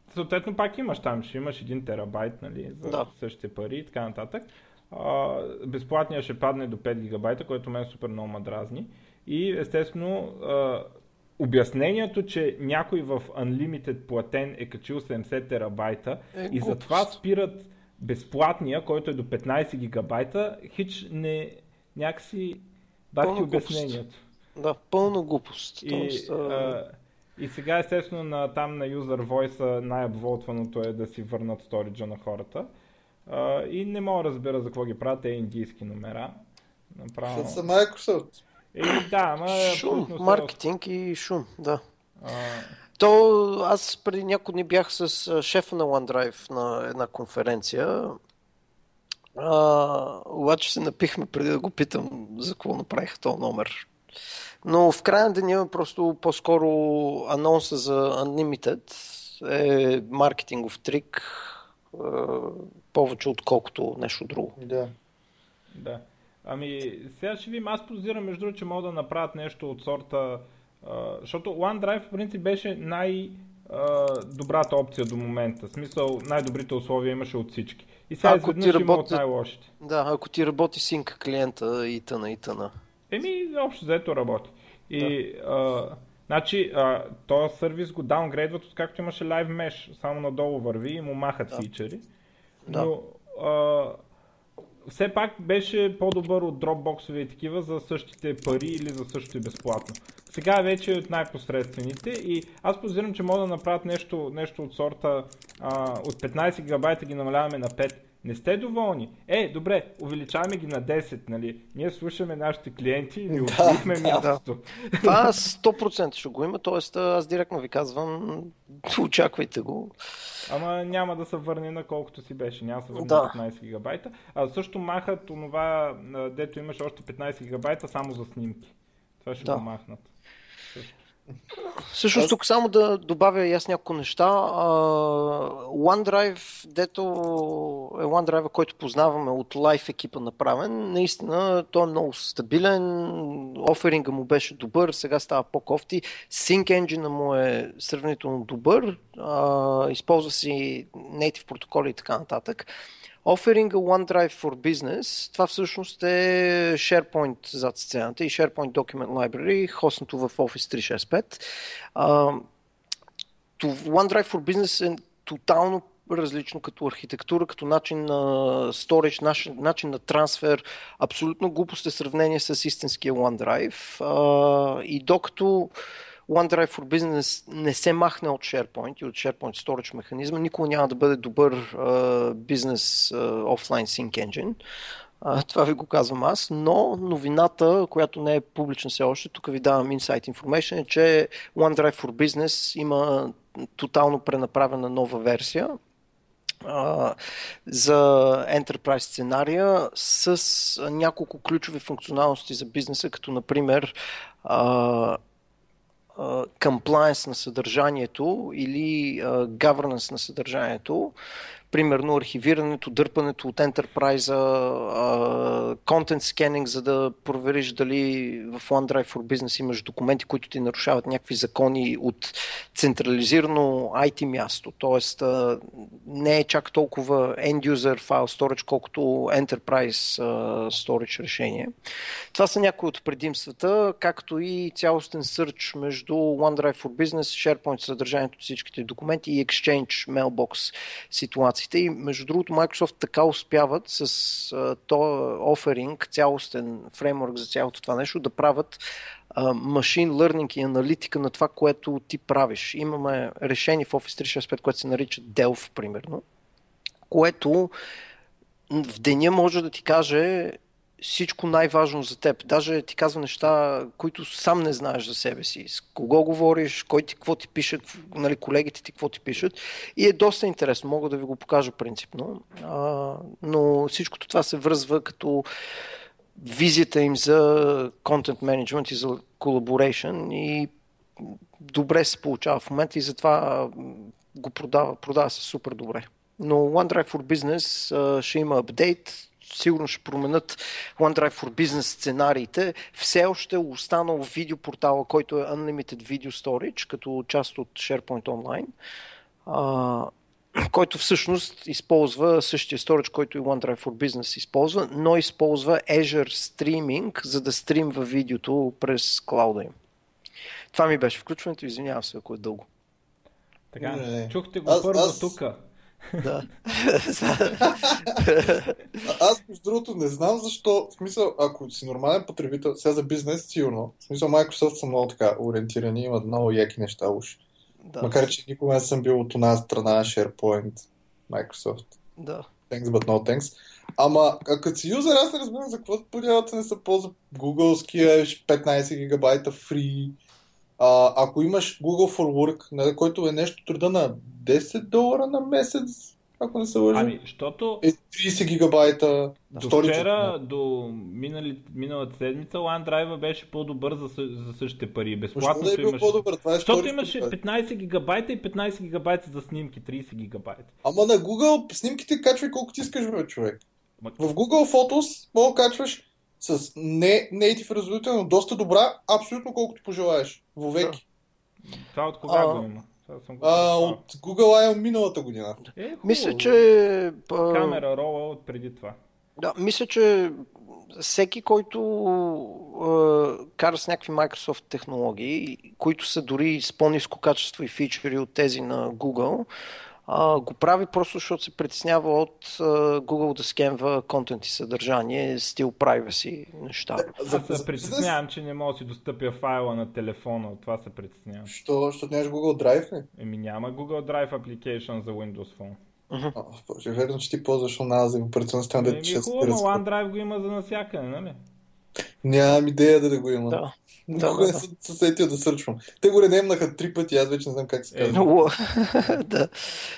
съответно пак имаш там, ще имаш 1 терабайт, нали, за Да. същите пари и така нататък. А, безплатния ще падне до 5 гигабайта, което мен супер много ма дразни. И естествено, а, обяснението, че някой в Unlimited платен е качил 70 терабайта Е, и глупост. затова спират безплатния, който е до 15 гигабайта, хич не някакси Пълна глупост. обяснението. Да, пълна глупост. И, Тоест, а... и сега естествено на, там на User Voice най-обволтваното е да си върнат сториджа на хората. А, и не мога да разбера за какво ги правят те индийски номера. Направо. Са Microsoft. Е, да, ама шум, абсолютно маркетинг и шум, да. А, То аз преди няколко дни бях с шефа на OneDrive на една конференция. А, обаче се напихме преди да го питам за какво направиха този номер. Но в края на деня просто по-скоро анонса за Unlimited е маркетингов трик а, повече отколкото нещо друго. Да. да. Ами, сега ще видим, аз позирам между другото, че могат да направят нещо от сорта, а, защото OneDrive в принцип беше най- а, добрата опция до момента. В смисъл, най-добрите условия имаше от всички. И сега Ако ти има работи- от най-лошите. Да, ако ти работи синка клиента и тъна и тъна. Еми, общо взето работи. И, а, значи, а, този сервис го даунгрейдват, откакто имаше Live Mesh. Само надолу върви и му махат Да. фичери. Да. Но, а, все пак беше по-добър от Dropbox и такива за същите пари или за същото и безплатно. Сега вече е от най-посредствените и аз позирам, че мога да направят нещо, нещо от сорта а, от 15 гигабайта ги намаляваме на 5. Не сте доволни? Е, добре, увеличаваме ги на 10, нали? Ние слушаме нашите клиенти и ни [LAUGHS] отбихме мястото. Това [LAUGHS] 100% ще го има, т.е. аз директно ви казвам, [LAUGHS] очаквайте го. Ама няма да се върне на колкото си беше, няма да се върне Да. на 15 гигабайта. А също махат онова, дето имаше още 15 гигабайта само за снимки. Това ще Да. го махнат. Всъщност Аз- тук само да добавя и аз няколко неща. А, OneDrive, дето е OneDrive, който познаваме от Live екипа направен, наистина той е много стабилен, оферинга му беше добър, сега става по-кофти, Sync Engine му е сравнително добър, а, използва си native протоколи и така нататък. Оферинга OneDrive for Business, това всъщност е SharePoint зад сцената и SharePoint Document Library, хостнато в Office 365. А, то OneDrive for Business е тотално различно като архитектура, като начин на storage, начин, начин на трансфер. Абсолютно глупост е сравнение с истинския OneDrive. И докато OneDrive for Business не се махне от SharePoint и от SharePoint Storage механизма, никога няма да бъде добър бизнес офлайн Sync Engine. Това ви го казвам аз, но новината, която не е публична все още, тук ви давам Insight Information, е, че OneDrive for Business има тотално пренаправена нова версия а, за Enterprise сценария с няколко ключови функционалности за бизнеса, като например а, compliance на съдържанието или governance на съдържанието. Примерно архивирането, дърпането от Enterprise, content scanning, за да провериш дали в OneDrive for Business имаш документи, които ти нарушават някакви закони от централизирано IT място. Тоест а, не е чак толкова end-user файл storage, колкото Enterprise а, storage решение. Това са някои от предимствата, както и цялостен search между OneDrive for Business, SharePoint съдържанието, всичките документи и Exchange Mailbox ситуациите. И между другото Microsoft така успяват с а, то оферинг, цялостен фреймворк за цялото това нещо, да правят машин learning и аналитика на това, което ти правиш. Имаме решение в Office 365, което се нарича Delph, примерно, което в деня може да ти каже всичко най-важно за теб. Даже ти казва неща, които сам не знаеш за себе си. С кого говориш, кой ти какво ти пишат, нали, колегите ти какво ти пишат. И е доста интересно. Мога да ви го покажа принципно. А, но всичкото това се връзва като визията им за content management и за collaboration и добре се получава в момента и затова го продава, продава се супер добре. Но OneDrive for Business ще има апдейт, сигурно ще променят OneDrive for Business сценариите. Все още е останал видеопортала, който е Unlimited Video Storage, като част от SharePoint Online. а, който всъщност използва същия storage, който и OneDrive for Business използва, но използва Azure Streaming, за да стримва видеото през клауда им. Това ми беше включването, извинявам се, ако е дълго. Така, Не, не. чухте го Аз- първо аз- тук. Да. Аз, между другото, не знам защо. В смисъл, ако си нормален потребител, сега за бизнес, сигурно. В смисъл, Microsoft са много така ориентирани, имат много яки неща уж. да. Макар, че никога не съм бил от една страна SharePoint, Microsoft. да. Thanks, but no thanks. Ама, като си юзер, аз не разбирам за какво подявата не се ползва Google-ския 15 гигабайта free. А, ако имаш Google for Work, нали, който е нещо труда на 10 долара на месец, ако не се лъжа, Ами, защото е 30 гигабайта. до Storage, вчера, до минали, миналата седмица, OneDrive беше по-добър за, за същите пари. Безплатно да е бил имаше. по-добър? Това е Защото имаше гигабайт. 15 гигабайта и 15 гигабайта за снимки, 30 гигабайта. Ама на Google снимките качвай колко ти искаш, бе, човек. В Google Photos мога качваш с не native резолюция, но доста добра, абсолютно колкото пожелаеш. Вовеки. Това от кога А, го има? Съм го А, от Google I.O. миналата година. Е, хубаво. Мисля, че... Камера рола от преди това. Да, мисля, че всеки, който а, кара с някакви Microsoft технологии, които са дори с по-низко качество и фичери от тези на Google, а, го прави просто защото се притеснява от а, Google да скенва контент и съдържание, стил privacy неща. За, Аз се притеснявам, че не мога да си достъпя файла на телефона. От това се притеснявам. Що? Защото нямаш Google Drive ли? Еми няма Google Drive application за Windows Phone. Боже, верно, че ти ползваш она за операционна система, да Еми ти ще хубаво, но OneDrive го има за насякъде, нали? Нямам идея да, да го има. Да. Никога да, не да. съм се сетил да сърчвам. Те го редемнаха три пъти, аз вече не знам как се Е, казва. [LAUGHS] Да.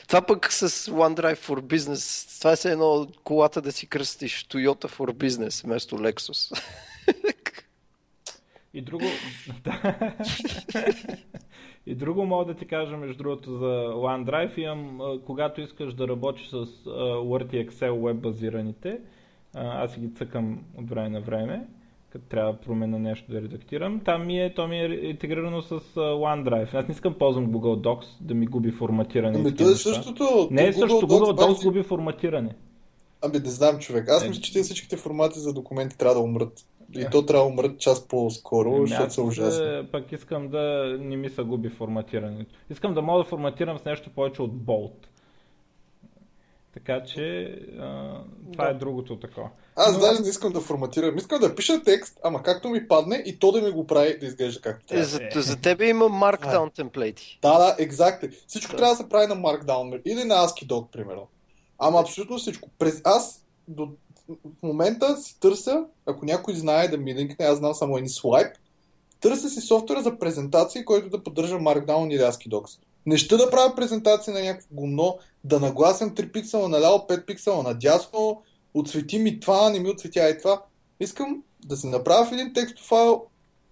Това пък с OneDrive for Business, това е все едно колата да си кръстиш Toyota for Business вместо Lexus. [LAUGHS] И друго... [LAUGHS] и друго мога да ти кажа, между другото, за OneDrive. Имам, когато искаш да работиш с Word и Excel web базираните, а, аз си ги цъкам от време на време, като трябва да променя нещо да редактирам. Там ми е, то ми е интегрирано с OneDrive. Аз не искам да ползвам Google Docs да ми губи форматиране. Ами то е същото. Не е също. Google пак Docs си- губи форматиране. Ами не знам, човек. Аз Е. мисля, че те всичките формати за документи трябва да умрат. И то трябва да умрат час по-скоро, Ами защото са ужасни. е, пък искам да не ми се губи форматирането. Искам да мога да форматирам с нещо повече от Bolt. Така че а, това Да. е другото такова. Аз Но- даже не искам да форматирам. Искам да пиша текст, ама както ми падне и то да ми го прави да изглежда както Е, трябва. за, за тебе има Markdown темплейти. Да, да, екзактно. Всичко Да. трябва да се прави на Markdown или на ASCII doc, примерно. Ама абсолютно всичко. През аз до в момента си търся, ако някой знае да ми линкне, аз знам само един слайп, търся си софтуера за презентации, който да поддържа Markdown или ASCII docs. Не ще да правя презентации на някакво гумно, да нагласям 3 пиксела наляво, 5 пиксела надясно, отсвети ми това, не ми отсветя и това. Искам да се направя в един текстов файл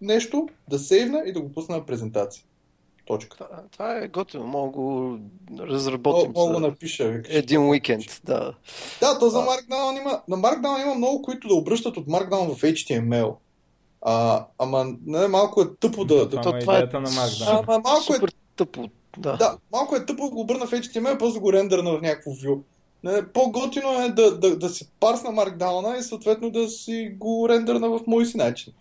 нещо, да сейвна и да го пусна на презентация. Точка. Това, това е готино, мога го разработим мога да за напиша. викаш. един уикенд. Да. Да, то за. Markdown има. На Markdown има много, които да обръщат от Markdown в HTML. А, ама не, малко е тъпо да. да това то- е това е идеята на Markdown. ама малко е, тъпо. Да. да, малко е тъпо да го обърна в HTML, после да го рендърна в някакво view. Не, по-готино е да, да, да си парсна Markdown и съответно да си го рендърна в мой си начин.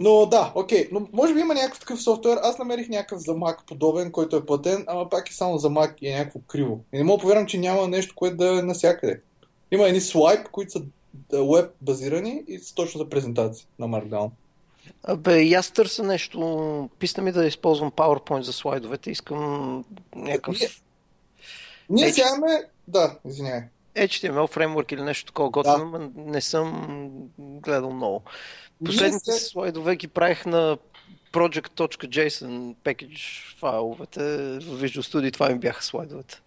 Но да, окей, но може би има някакъв такъв софтуер. Аз намерих някакъв за Mac подобен, който е платен, ама пак е само за Mac и е някакво криво. И не мога повярвам, че няма нещо, което да е навсякъде. Има едни слайп, които са веб базирани и са точно за презентации на Markdown. Абе, и аз търся нещо. Писна ми да използвам PowerPoint за слайдовете. Искам някакъв Ние- Ние сега имаме... Да, извинявай. HTML фреймворк или нещо такова готино, Да. но не съм гледал много. Последните се- слайдове ги правих на project.json package файловете в Visual Studio. Това ми бяха слайдовете.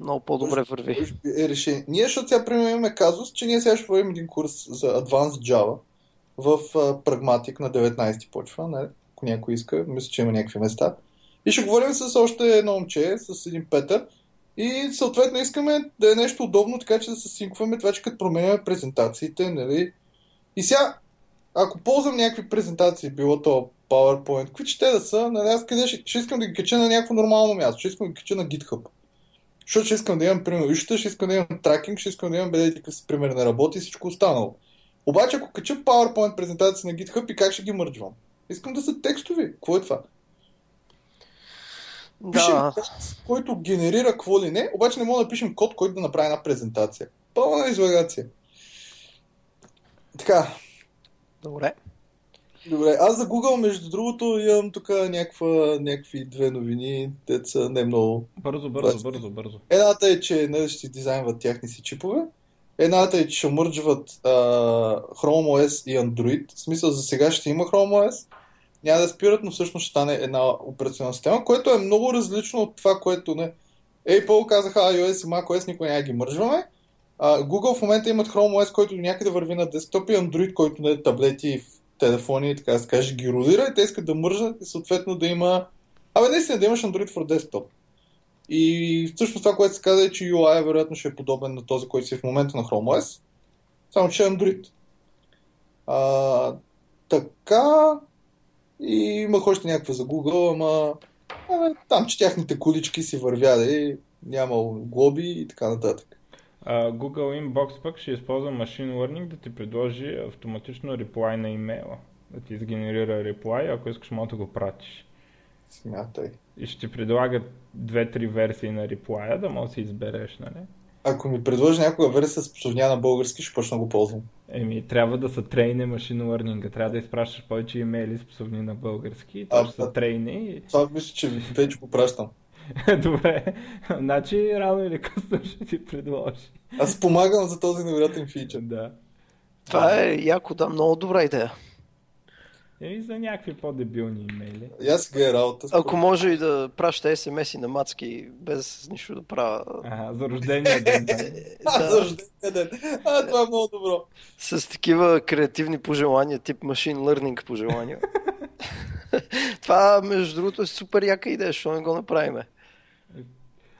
Много по-добре върви. Е решение. Ние, защото сега примерно имаме казус, че ние сега ще водим един курс за Advanced Java в Pragmatic на 19 почва, не? ако някой иска, мисля, че има някакви места. И ще говорим с още едно момче, с един Петър. И съответно искаме да е нещо удобно, така че да се синкваме това, че като променяме презентациите, нали? И сега, ако ползвам някакви презентации, било то PowerPoint, какви че те да са, нали, аз къде ще, ще искам да ги кача на някакво нормално място, ще искам да ги кача на GitHub. Защото ще искам да имам, примерно, ища, ще искам да имам тракинг, ще искам да имам бъде какъв си пример на работа и всичко останало. Обаче, ако кача PowerPoint презентация на GitHub и как ще ги мърджвам? Искам да са текстови. Какво е това? Пишем Да, код, който генерира какво ли не, обаче не мога да пишем код, който да направи една презентация. Пълна излагация. Така, добре. добре. Аз за Google, между другото, имам тук някаква, някакви две новини, деца не много. Бързо, бързо, бързо, бързо. Едната е, че не ще си дизайнват тяхни си чипове. Едната е, че ще мърджват а, Chrome OS и Android. В смисъл, за сега ще има Chrome OS. Няма да спират, но всъщност ще стане една операционна система, което е много различно от това, което не... Apple казаха iOS и macOS, никой няма ги мържваме. А, Google в момента имат Chrome OS, който до някъде върви на десктоп и Android, който не е таблети и телефони, така да се каже, ги родира и те искат да мържат и съответно да има... Абе, наистина да имаш Android for desktop. И всъщност това, което се каза е, че UI вероятно ще е подобен на този, който си е в момента на Chrome OS, само че е Android. А, така, и имах още някаква за Google, ама абе, там, че тяхните колички си вървяли, нямало глоби и така нататък. Google Inbox пък ще използва Machine Learning да ти предложи автоматично реплай на имейла. Да ти изгенерира реплай, ако искаш може да го пратиш. Смятай. И ще ти предлага две-три версии на реплая, да можеш да си избереш, нали? Ако ми предложи някога версия с псовня на български, ще почна да го ползвам. Еми, трябва да са трейне машин learning. Трябва да изпращаш повече имейли с псовни на български. То А, ще са а- трейни. Това мисля, че вече го пращам. [LAUGHS] Добре. Значи, рано или късно ще ти предложи. Аз помагам за този невероятен фичър. Да. Това е яко, да, много добра идея. Еми, за някакви по-дебилни имейли. И аз сега е работа. Ако може и да праща смс-и на мацки, без нищо да правя. Ага, за рождения ден. [LAUGHS] да. А, за рождения ден. А, това е много добро. С такива креативни пожелания, тип машин learning пожелания. [LAUGHS] [LAUGHS] Това, между другото, е супер яка идея, защо не го направиме?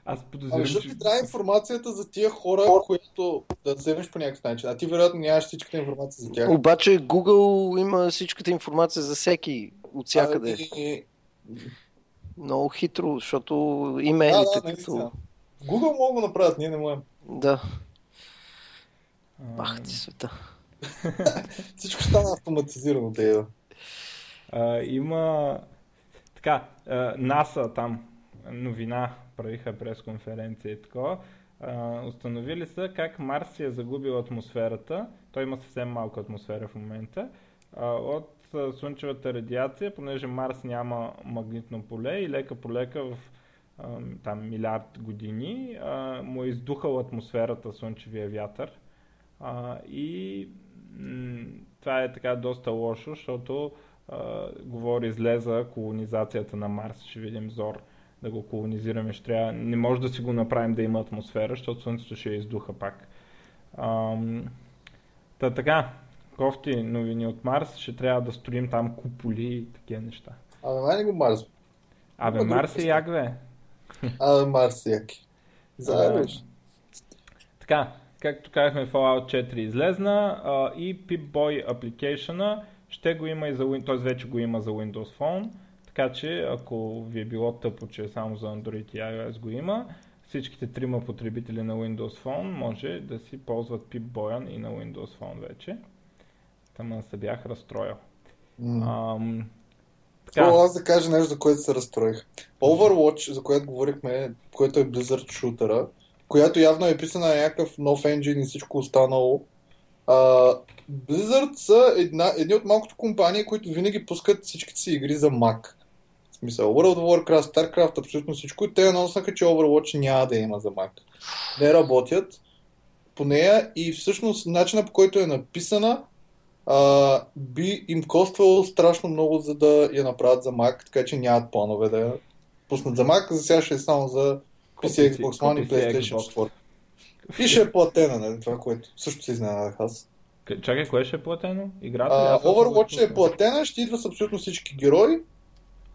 Аз Ами, подозирам, защото че... ти трябва информацията за тия хора, които да вземеш по някакъв начин. А ти вероятно нямаш всичката информация за тях. Обаче Google има всичката информация за всеки, от всякъде. Ами, Много хитро, защото Да, имейлите да, като... наистина. Google могат да направят, ние не можем. Да, А, ах ти света. [LAUGHS] Всичко стана автоматизирано, те да. а, има... Така, а, НАСА там новина правиха пресконференция и такова. Установили са как Марс е загубил атмосферата. Той има съвсем малка атмосфера в момента. От слънчевата радиация, понеже Марс няма магнитно поле и лека по лека в там милиард години му е издухал атмосферата слънчевия вятър. И това е така доста лошо, защото говори зле за колонизацията на Марс. Ще видим Зор да го колонизираме. Ще трябва... Не може да си го направим да има атмосфера, защото Слънцето ще я издуха пак. Ам... Та така, кофти новини от Марс, ще трябва да строим там куполи и такива неща. Абе, май не го Марс. Абе, Има Марс е як, бе. Абе, Марс е яки. Заебеш. Така, както казахме, Fallout 4 излезна а, и Pip-Boy application ще го има и за Windows, т.е. вече го има за Windows Phone, така че ако ви е било тъпо, че само за Android и iOS го има, всичките трима потребители на Windows Phone може да си ползват Pip-Boy и на Windows Phone вече. Тама се бях разстроил. Ам, Какво така, аз да кажа нещо, за което се разстроих. Overwatch, за което говорихме, което е Blizzard шутера, която явно е писана на някакъв нов engine и всичко останало. А, Blizzard са една, едни от малкото компании, които винаги пускат всичките си игри за Mac. В смисъл, World of Warcraft, StarCraft, абсолютно всичко. И те анонснаха, че Overwatch няма да има за Mac. Не работят по нея и всъщност начина по който е написана а, би им коствало страшно много, за да я направят за Mac, така че нямат планове да я пуснат за Mac. За сега ще е само за PC, Xbox One и PlayStation Xbox. 4. И ще е платена, нали? Това, което също се изненадах аз. К- чакай, кое ще е платено? Играта? А, Аз Overwatch е платена, ще идва с абсолютно всички герои.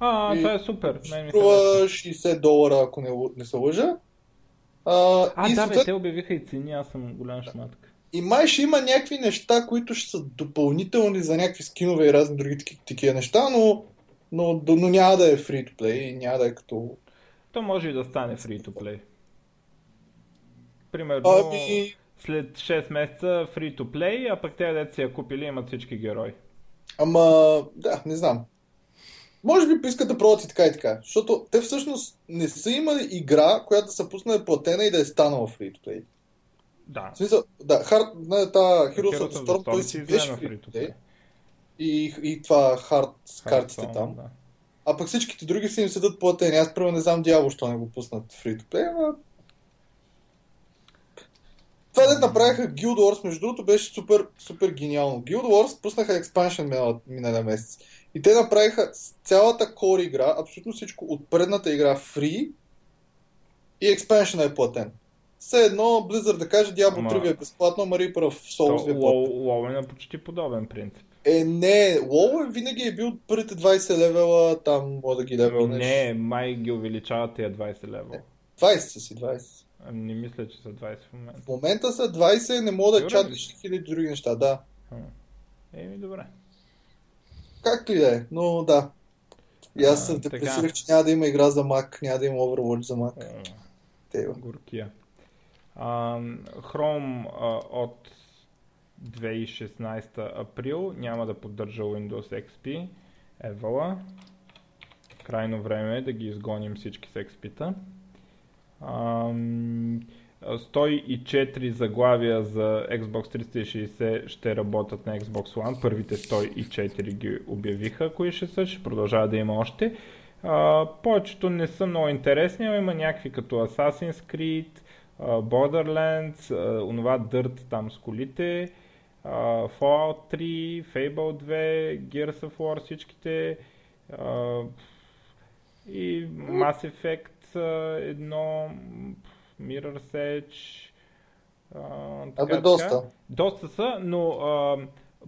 А, И- това е супер. Струва харесва. 60 долара, ако не, не се лъжа. А, А, и, да, бе, те обявиха и цени, аз съм голям шматка. и май ще има някакви неща, които ще са допълнителни за някакви скинове и разни други таки- такива неща, но но, но няма да е free to play няма да е като... То може и да стане free to play. Примерно, Ами, след 6 месеца free to play, а пък те, дете си я купили, имат всички герои. ама, да, не знам. Може би искат да пробват и така и така. Защото те всъщност не са имали игра, която да са пуснали платена и да е станала free to play. Да. В смисъл, да, Hard, не, та Heroes of the Storm, той си беше free to play. И, и това Hard с картите там. Да. А пък всичките други си им седат платени. Аз първо не знам дявол, що не го пуснат free to play, ама... Това да направиха Guild Wars, между другото, беше супер, супер гениално. Guild Wars пуснаха експаншен минал- миналия месец. И те направиха цялата core игра, абсолютно всичко от предната игра free и експаншена е платен. Все едно Blizzard да каже Diablo Ама- 3 ви е безплатно, of То, Souls ви е. WoW, WoW е на почти подобен принцип. Е, не, WoW е винаги е бил първите 20 левела, там може да ги левелнеш. Не, май ги увеличават тия 20 лева. 20 са си, 20. А, Не мисля, че са 20 в момента. В момента са 20, не мога да чатиш хиляди други неща, да. Еми, добре. Както и да е, но да. И аз се депресирах, че няма да има игра за Mac, няма да има Overwatch за Mac. Тева. Горкия. А, Chrome а, от 2016 април няма да поддържа Windows XP. Евала. Крайно време е да ги изгоним всички с XP-та. Ам, 104 заглавия за Xbox 360 ще работят на Xbox One. Първите 104 ги обявиха, кои ще са, ще продължава да има още. А, повечето не са много интересни, но има някакви като Assassin's Creed, Borderlands, онова Dirt там с колите, Fallout 3, Fable 2, Gears of War всичките и Mass Effect едно, Mirror's Edge, а, Абе, така. доста. Доста са, но а,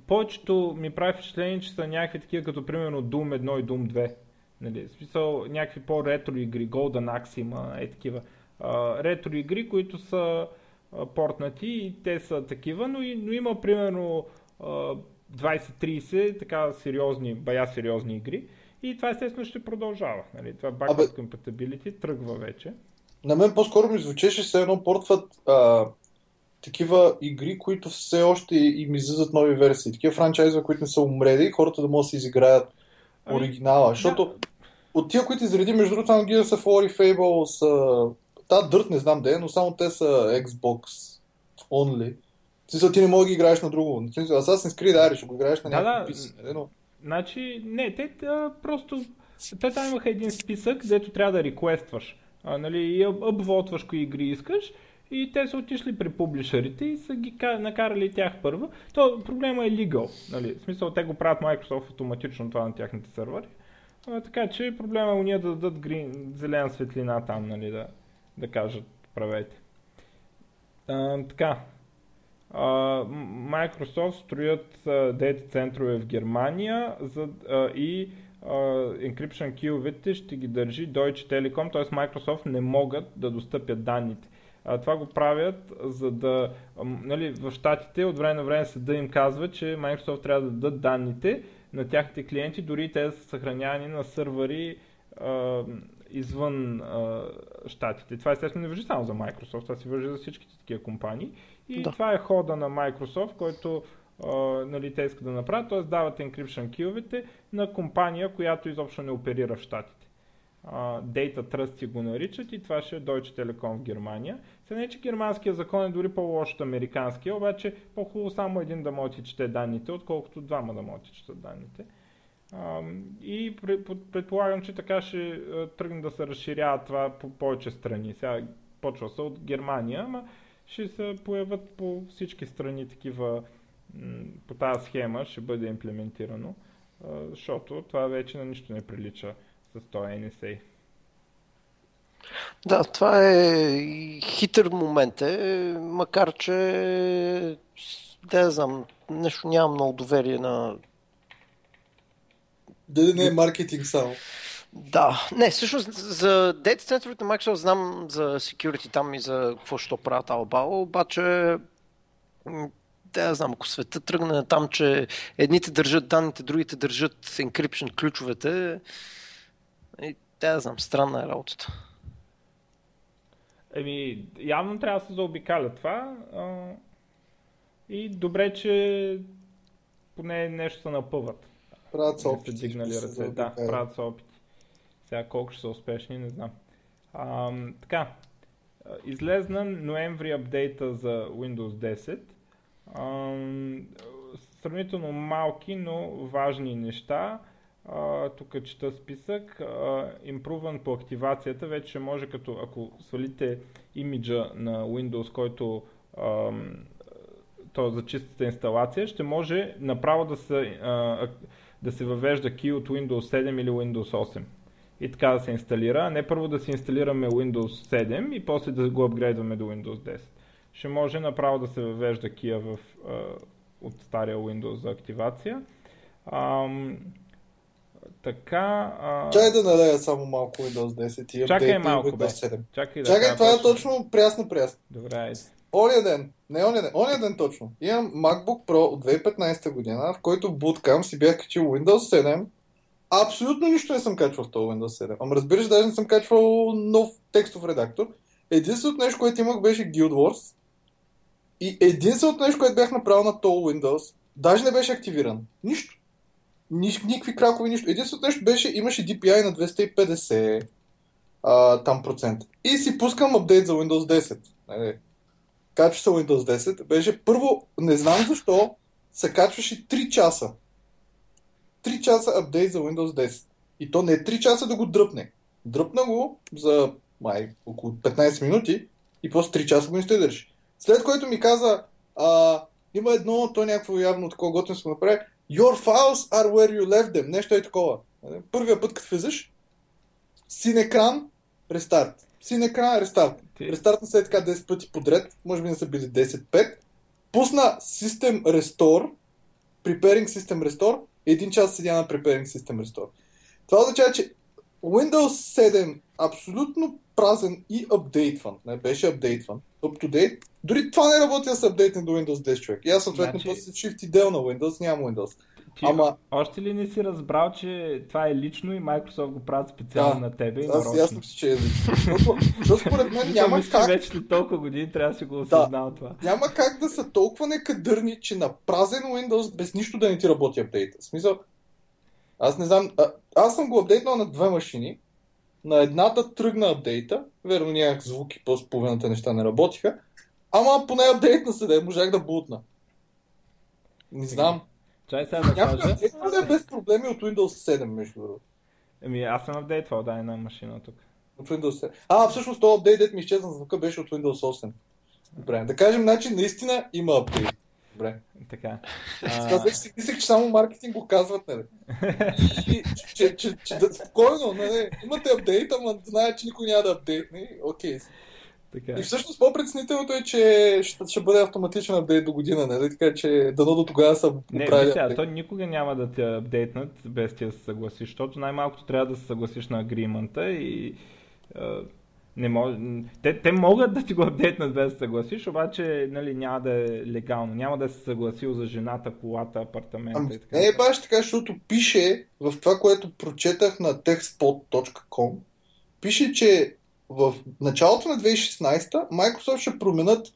повечето ми прави впечатление, че са някакви такива, като примерно Doom 1 и Doom 2. Нали, в смисъл някакви по-ретро игри, Golden Axe има, е такива. А, ретро игри, които са а, портнати и те са такива, но, и, но има примерно а, 20-30 така сериозни, бая сериозни игри. И това естествено ще продължава. Нали? Това backward compatibility тръгва вече. На мен по-скоро ми звучеше все едно портват а, такива игри, които все още им излизат нови версии. Такива франчайза, които не са умрели, хората да могат да си изиграят Ами, оригинала. Защото Да, от тия, които изреди, между другото, Gears of War и Fable са... Та Dirt не знам де, е, но само те са Xbox only. В смисъл, ти не можеш да ги играеш на друго. Смисъл, Assassin's Creed, ари, ще го играеш на Да, някакво да. PC, нали, но... Значи, не, те а, просто... Те там имаха един списък, където трябва да реквестваш. А, нали, и апвотваш кои игри искаш и те са отишли при публишерите и са ги ка- накарали тях първа. То проблема е legal. Нали, в смисъл, те го правят Microsoft автоматично това на тяхните сървъри. А, така че проблема е уния да дадат green, зелена светлина там, нали, да, да кажат правете. А, така. А, Microsoft строят а, дейта центрове в Германия за, а, и encryption киловете ще ги държи Deutsche Telekom, т.е. Microsoft не могат да достъпят данните. А, това го правят, за да, нали, в щатите от време на време съда им казва, че Microsoft трябва да дадат данните на тяхните клиенти, дори те да са съхранявани на сървъри а, извън а, щатите. Това естествено не въжи само за Microsoft, това си въжи за всичките такива компании. И Да. това е хода на Microsoft, който а, нали, те искат да направят, т.е. дават encryption киловете на компания, която изобщо не оперира в щатите. А, Data Trust го наричат и това ще е Deutsche Telekom в Германия. Сега не, че германския закон е дори по-лош от американския, обаче по-хубаво само един да може да чете данните, отколкото двама да може да четат данните. И предполагам, че така ще тръгне да се разширява това по повече страни. Сега почва се от Германия, ама ще се появят по всички страни такива по тази схема ще бъде имплементирано, защото това вече на нищо не прилича с този NSA. Да, това е хитър момент е, макар че да я знам, нещо нямам много доверие на... Дали не е маркетинг само. Да, не, всъщност за дейта центровете на Microsoft знам за security там и за какво ще правят Албао, обаче да знам, ако света тръгне там, че едните държат данните, другите държат encryption ключовете, и да знам, странна е работата. Еми, явно трябва да се заобикаля това. А, и добре, че поне нещо се напъват. Правят се Не опити. дигнали ръце. Да, правят се опити. Сега колко ще са успешни, не знам. А, така, излезна ноември апдейта за Windows 10. Сравнително малки, но важни неща. Тук чета списък. Импруван по активацията. Вече може като ако свалите имиджа на Windows, който то за чистата инсталация, ще може направо да се, да се въвежда key от Windows 7 или Windows 8. И така да се инсталира, а не първо да си инсталираме Windows 7 и после да го апгрейдваме до Windows 10. Ще може направо да се въвежда кия в, а, от стария Windows за активация. Ам, така. А, Чакай да налея само малко Windows 10 и Чакай малко, Windows бе. 7. чакай да Чакай, това е точно. точно прясно прясно. Добре, айде. Оня ден, не оня ден, оня ден точно. Имам MacBook Pro от 2015 година, в който в Bootcamp си бях качил Windows 7. Абсолютно нищо не съм качвал в този Windows 7. Ама разбираш, даже не съм качвал нов текстов редактор. Единственото нещо, което имах беше Guild Wars. И единственото нещо, което бях направил на този Windows, даже не беше активиран. Нищо. Ни, никакви кракови, нищо. Единственото нещо беше, имаше DPI на 250 а, там процент. И си пускам апдейт за Windows 10. Нали? качва се Windows 10, беше първо, не знам защо, се качваше 3 часа. 3 часа апдейт за Windows 10. И то не е 3 часа да го дръпне. Дръпна го за май, около 15 минути и после 3 часа го инсталираш. След което ми каза, а, има едно, то някакво явно такова готино се направи, Your files are where you left them. Нещо е такова. Първия път, като влизаш, син екран, рестарт. Син екран, рестарт. Ти- Рестартна се е така 10 пъти подред, може би не са били 10-5. Пусна System Restore, Preparing System Restore, един час седя на Preparing System Restore. Това означава, че Windows 7 абсолютно празен и апдейтван. Не беше апдейтван. Up to date. Дори това не работи да се апдейтне до Windows 10 човек. И аз съответно Значи- после Shift и Del на Windows, нямам Windows. Ти Ама- още ли не си разбрал, че това е лично и Microsoft го правят специално Да, на тебе и Аз ясно си, че е лично. Защото- според мен няма мисля, как вече след толкова години трябва да си го осъзнал това. няма как да са толкова некадърни, че на празен Windows без нищо да не ти работи апдейта. В смисъл, аз не знам, а, аз съм го апдейтнал на две машини. На едната тръгна апдейта, верно нямах звуки, после половината неща не работиха. Ама поне апдейтна се да е, можах да бутна. Не знам. Чай сега да Някой кажа. апдейтва да е без проблеми от Windows 7, между другото. Ами аз съм апдейтвал, да, една машина тук. От Windows 7. А, всъщност този апдейт, дет ми изчезна звука, беше от Windows 8. Добре, да кажем, значи наистина има апдейт. Добре. Така. [LAUGHS] Аз вече си мислех, че само маркетинг го казват, нали? [LAUGHS] И, че, че, че, да, спокойно, нали? Имате апдейт, ама знаят, че никой няма да апдейтне. Окей. така. И всъщност по-притеснителното е, че ще, ще бъде автоматичен апдейт до година, нали? Така че дано до тогава са Не, виж сега, то никога няма да те апдейтнат без ти да се съгласиш, защото най-малкото трябва да се съгласиш на агримента и не може... те, те могат да ти го апдейтнат без да се съгласиш, обаче нали, няма да е легално, няма да се съгласил за жената, колата, апартамента Ами, и така. не е баш така, защото пише в това, което прочетах на techspot.com, пише, че в началото на 2016 Microsoft ще променят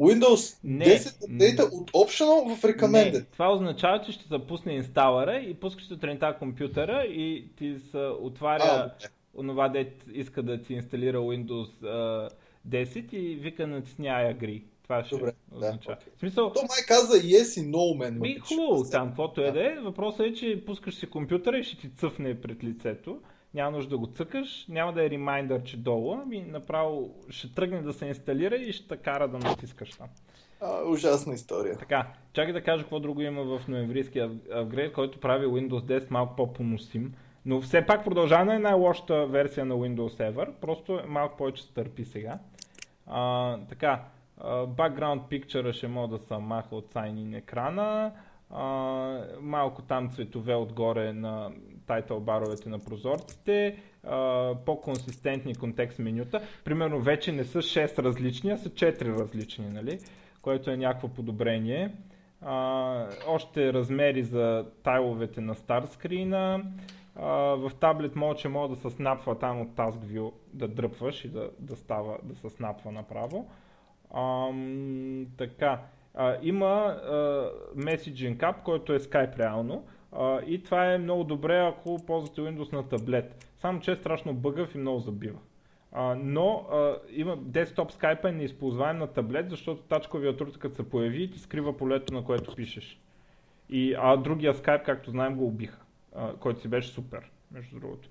Windows Не, 10 апдейта от Optional в Recommended. Не, това означава, че ще запусне инсталъра и пускаш сутринта компютъра и ти се отваря А, онова, де иска да ти инсталира Windows а, 10 и вика натисняй Agree. Това ще Добре, да, означава. окей. В смисъл, То май каза yes и no, мен. ми хубаво там, каквото е да е. Въпросът е, че пускаш си компютъра и ще ти цъфне пред лицето. Няма нужда да го цъкаш, няма да е ремайндър, че долу, ами направо ще тръгне да се инсталира и ще кара да натискаш там. А, ужасна история. Така, чакай да кажа какво друго има в ноемврийския апгрейд, който прави Windows 10 малко по-поносим. Но все пак продължава да е най-лошата версия на Windows Ever, просто малко повече търпи сега. А, така, background picture ще мога да се маха от sign-in екрана, а, малко там цветове отгоре на тайтъл баровете на прозорците, а, по-консистентни контекст менюта. Примерно вече не са 6 различни, а са 4 различни, нали? което е някакво подобрение. А, още размери за тайловете на старскрина. А, в таблет може, може да се снапва там от TaskView, да дръпваш и да, да става, да се снапва направо. А, така, а, има а, Messaging App, който е Skype реално. А, и това е много добре, ако ползвате Windows на таблет. Само че е страшно бъгъв и много забива. А, но а, има десктоп скайпа е неизползваем на таблет, защото тач клавиатурата като се появи ти скрива полето, на което пишеш. И, а другия скайп, както знаем, го убиха, който си беше супер, между другото.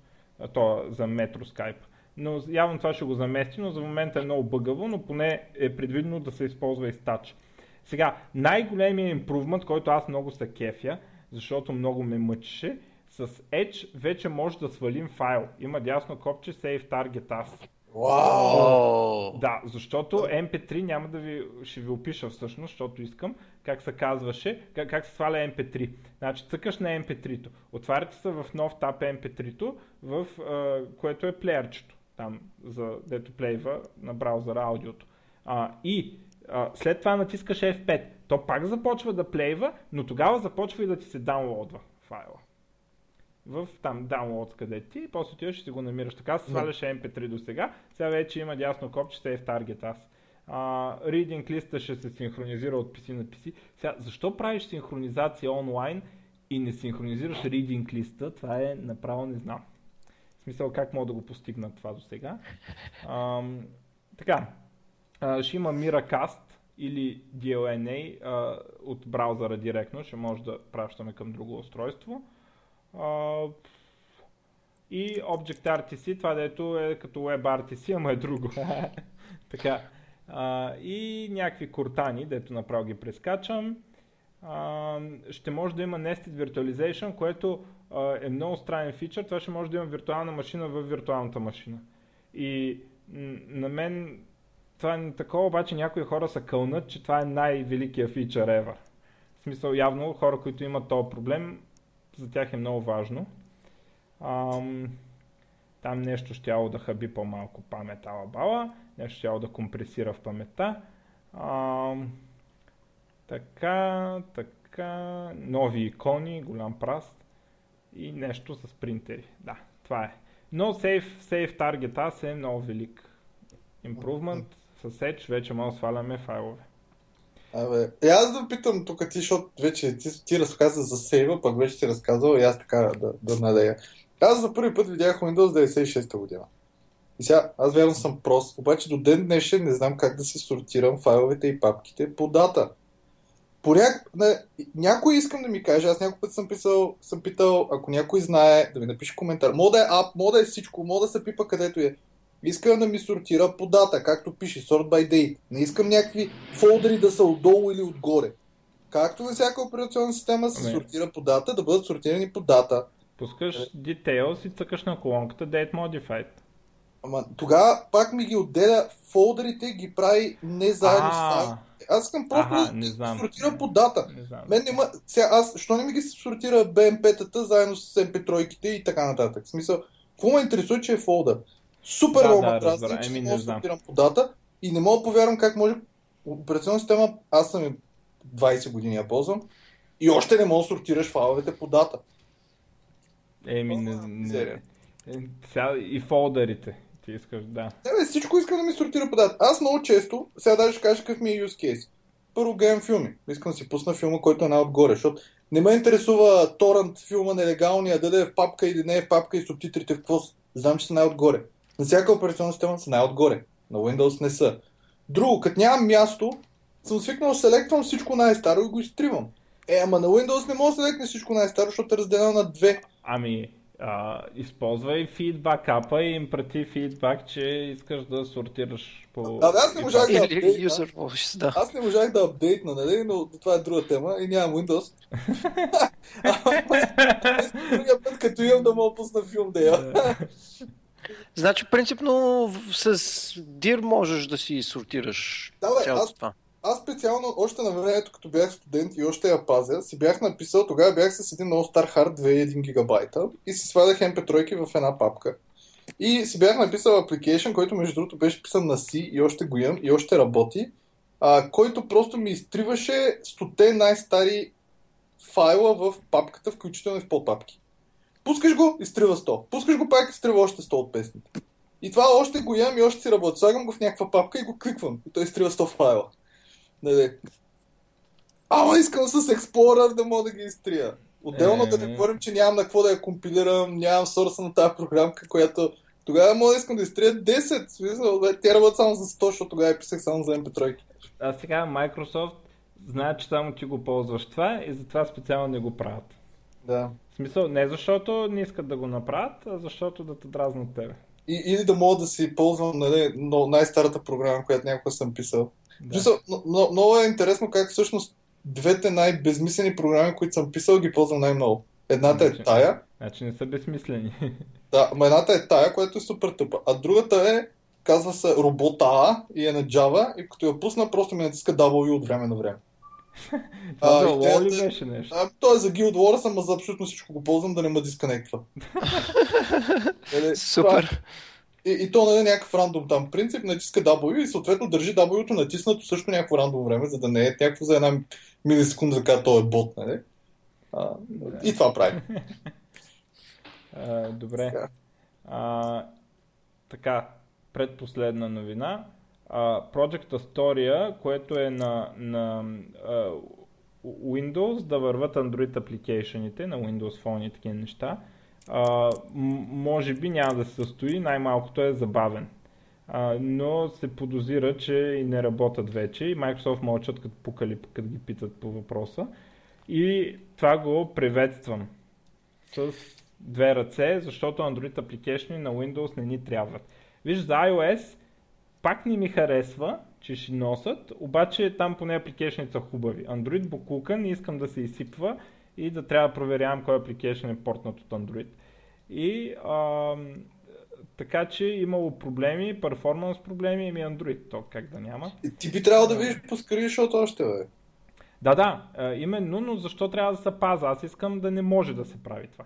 То за метро скайп. Но явно това ще го замести, но за момента е много бъгаво, но поне е предвидено да се използва и с тач. Сега, най-големият импрувмент, който аз много се кефя, защото много ме мъчеше, с Edge вече може да свалим файл. Има дясно копче Save Target As. Вау! Да, защото MP3 няма да ви, ще ви опиша всъщност, защото искам, как се казваше, как, как се сваля MP3. Значи цъкаш на MP3-то, отваряте се в нов тап MP3-то, в, а, което е плеерчето, там, за дето плейва на браузъра аудиото. А, и а, след това натискаш F5, то пак започва да плейва, но тогава започва и да ти се даунлодва файла в там downloads къде ти, после ти ще си го намираш така, сваляш MP3 до сега, сега вече има дясно копче Save Target аз. Uh, reading листа ще се синхронизира от PC на PC. Сега, защо правиш синхронизация онлайн и не синхронизираш reading листа? Това е направо не знам. В смисъл как мога да го постигна това до сега. Uh, така, uh, ще има Miracast или DLNA uh, от браузъра директно, ще може да пращаме към друго устройство. И Object-RTC, това дето е като WebRTC, ама е друго. [LAUGHS] така. Uh, и някакви кортани, дето направо ги прескачам. Uh, ще може да има Nested Virtualization, което uh, е много странен фичър. Това ще може да има виртуална машина в виртуалната машина. И на мен това е такова, обаче някои хора са кълнат, че това е най-великия фичър ever. В смисъл, явно хора, които имат този проблем, за тях е много важно. Ам, там нещо щяло да хаби по-малко памет алабала, нещо щяло да компресира в паметта. Ам, така, така, нови икони, голям праст и нещо с принтери. Да, това е. Но Safe, Safe Target AS е много велик improvement. С Edge вече може да сваляме файлове. Абе, и аз да питам тук ти, защото вече ти, ти разказа за сейва, пък вече ти разказал и аз така да, да надея. Аз за първи път видях Windows 96-та година. И сега, аз вярвам съм прост, обаче до ден днешен не знам как да си сортирам файловете и папките по дата. По няк... не, някой искам да ми каже, аз някой път съм, писал, съм питал, ако някой знае, да ми напише коментар. Мода е ап, мода е всичко, мода да се пипа където е. Искам да ми сортира по дата, както пише, sort by date. Не искам някакви фолдери да са отдолу или отгоре. Както във всяка операционна система се Ами. сортира по дата, да бъдат сортирани по дата. Пускаш Details и цъкаш на колонката Date Modified. Ама тогава пак ми ги отделя фолдерите, ги прави не заедно с файлите. Аз искам просто Аха, да не знам. сортира по дата. Не знам. Мен нема... Сега аз, що не ми ги сортира BMP-тата заедно с MP3-ките и така нататък. В смисъл, какво ме интересува, че е фолдър? Супер Да, много да, дразни, разбира. че не да знам. по дата и не мога да повярвам как може операционна система, аз съм и 20 години я ползвам и още не мога да сортираш файловете по дата. Еми, не, не, е, сега и фолдерите. Ти искаш, да. Не, бе, всичко искам да ми сортира по дата. Аз много често, сега даже ще кажа какъв ми е use case. Първо гледам филми. Искам да си пусна филма, който е най-отгоре, защото не ме интересува торънт филма нелегалния, дали е в папка или не е в папка и субтитрите в какво. Знам, че са най-отгоре. На всяка операционна система са най-отгоре. На Windows не са. Друго, като нямам място, съм свикнал да селектвам всичко най-старо и го изтривам. Е, ама на Windows не мога да селектне всичко най-старо, защото е разделено на две. Ами, а, използвай фидбак апа и им прати фидбак, че искаш да сортираш по... Абе, аз не можах да апдейтна. да. Аз не можах да апдейтна, нали, но това е друга тема и нямам Windows. [LAUGHS] [LAUGHS] Другия път, като имам да мога да пусна филм да я. Значи, принципно с DIR можеш да си сортираш Да, бе, цялото аз- това. Аз специално, още на времето, като бях студент и още я пазя, си бях написал, тогава бях с един стар хард 2,1 гигабайта и си свалях MP3 в една папка. И си бях написал application, който между другото беше писан на C и още го имам и още работи. а, който просто ми изтриваше стоте най-стари файла в папката, включително и в подпапки. Пускаш го, изтрива 100. Пускаш го пак, изтрива още 100 от песните. И това още го ям и още си работя. Слагам го в някаква папка и го кликвам. И той изтрива 100 файла. Не, Ама искам с Explorer да мога да ги изтрия. Отделно Е, да не говорим, че нямам на какво да я компилирам, нямам сорса на тази програмка, която тогава мога да искам да изтрия 10. В Смисъл, тя работи само за 100, защото тогава я писах само за MP3. А сега Microsoft знаят, че само ти го ползваш това и затова специално не го правят. Да. Смисъл, не защото не искат да го направят, а защото да те дразнат тебе. И, или да мога да си ползвам нали, но най-старата програма, която някога съм писал. Да. Мисъл, но, но, много е интересно как всъщност двете най-безмислени програми, които съм писал, ги ползвам най-много. Едната е Значи- тая, Значи не са безсмислени. [LAUGHS] да, ама едната е тая, която е супер тъпа, а другата е, казва се робота и е на Java и като я пусна, просто ми натиска W от време на време. [LAUGHS] Това за идеята лол ли е- беше нещо? А, то е за Guild Wars, ама за абсолютно всичко го ползвам да не ме дисконектва. [LAUGHS] Нали, това- Супер. И, и то нали, някакъв рандом там принцип, натиска W и съответно държи W-то натиснато също някакво рандом време, за да не е някакво за една милисекунда, за когато той е бот, нали? А, и това прави. [LAUGHS] А, добре. Така. А, така, предпоследна новина. Project Astoria, което е на, на а, Windows, да върват Android апликейшените на Windows Phone и такива неща. А, може би няма да се състои, най-малкото е забавен. А, но се подозира, че и не работят вече и Microsoft мълчат като пукали, като ги питат по въпроса. И това го приветствам с две ръце, защото Android application на Windows не ни трябват. Виж, за iOS пак не ми харесва, че ще носят, обаче там поне апликейшните са хубави. Android буклука не искам да се изсипва и да трябва да проверявам кой апликейшн е портнат от Android. И ам, така че имало проблеми, перформанс проблеми и ми Android, то как да няма. Ти би трябвало да видиш по-скъри, защото още бе. Да, да, а, именно, но защо трябва да се паза? Аз искам да не може да се прави това.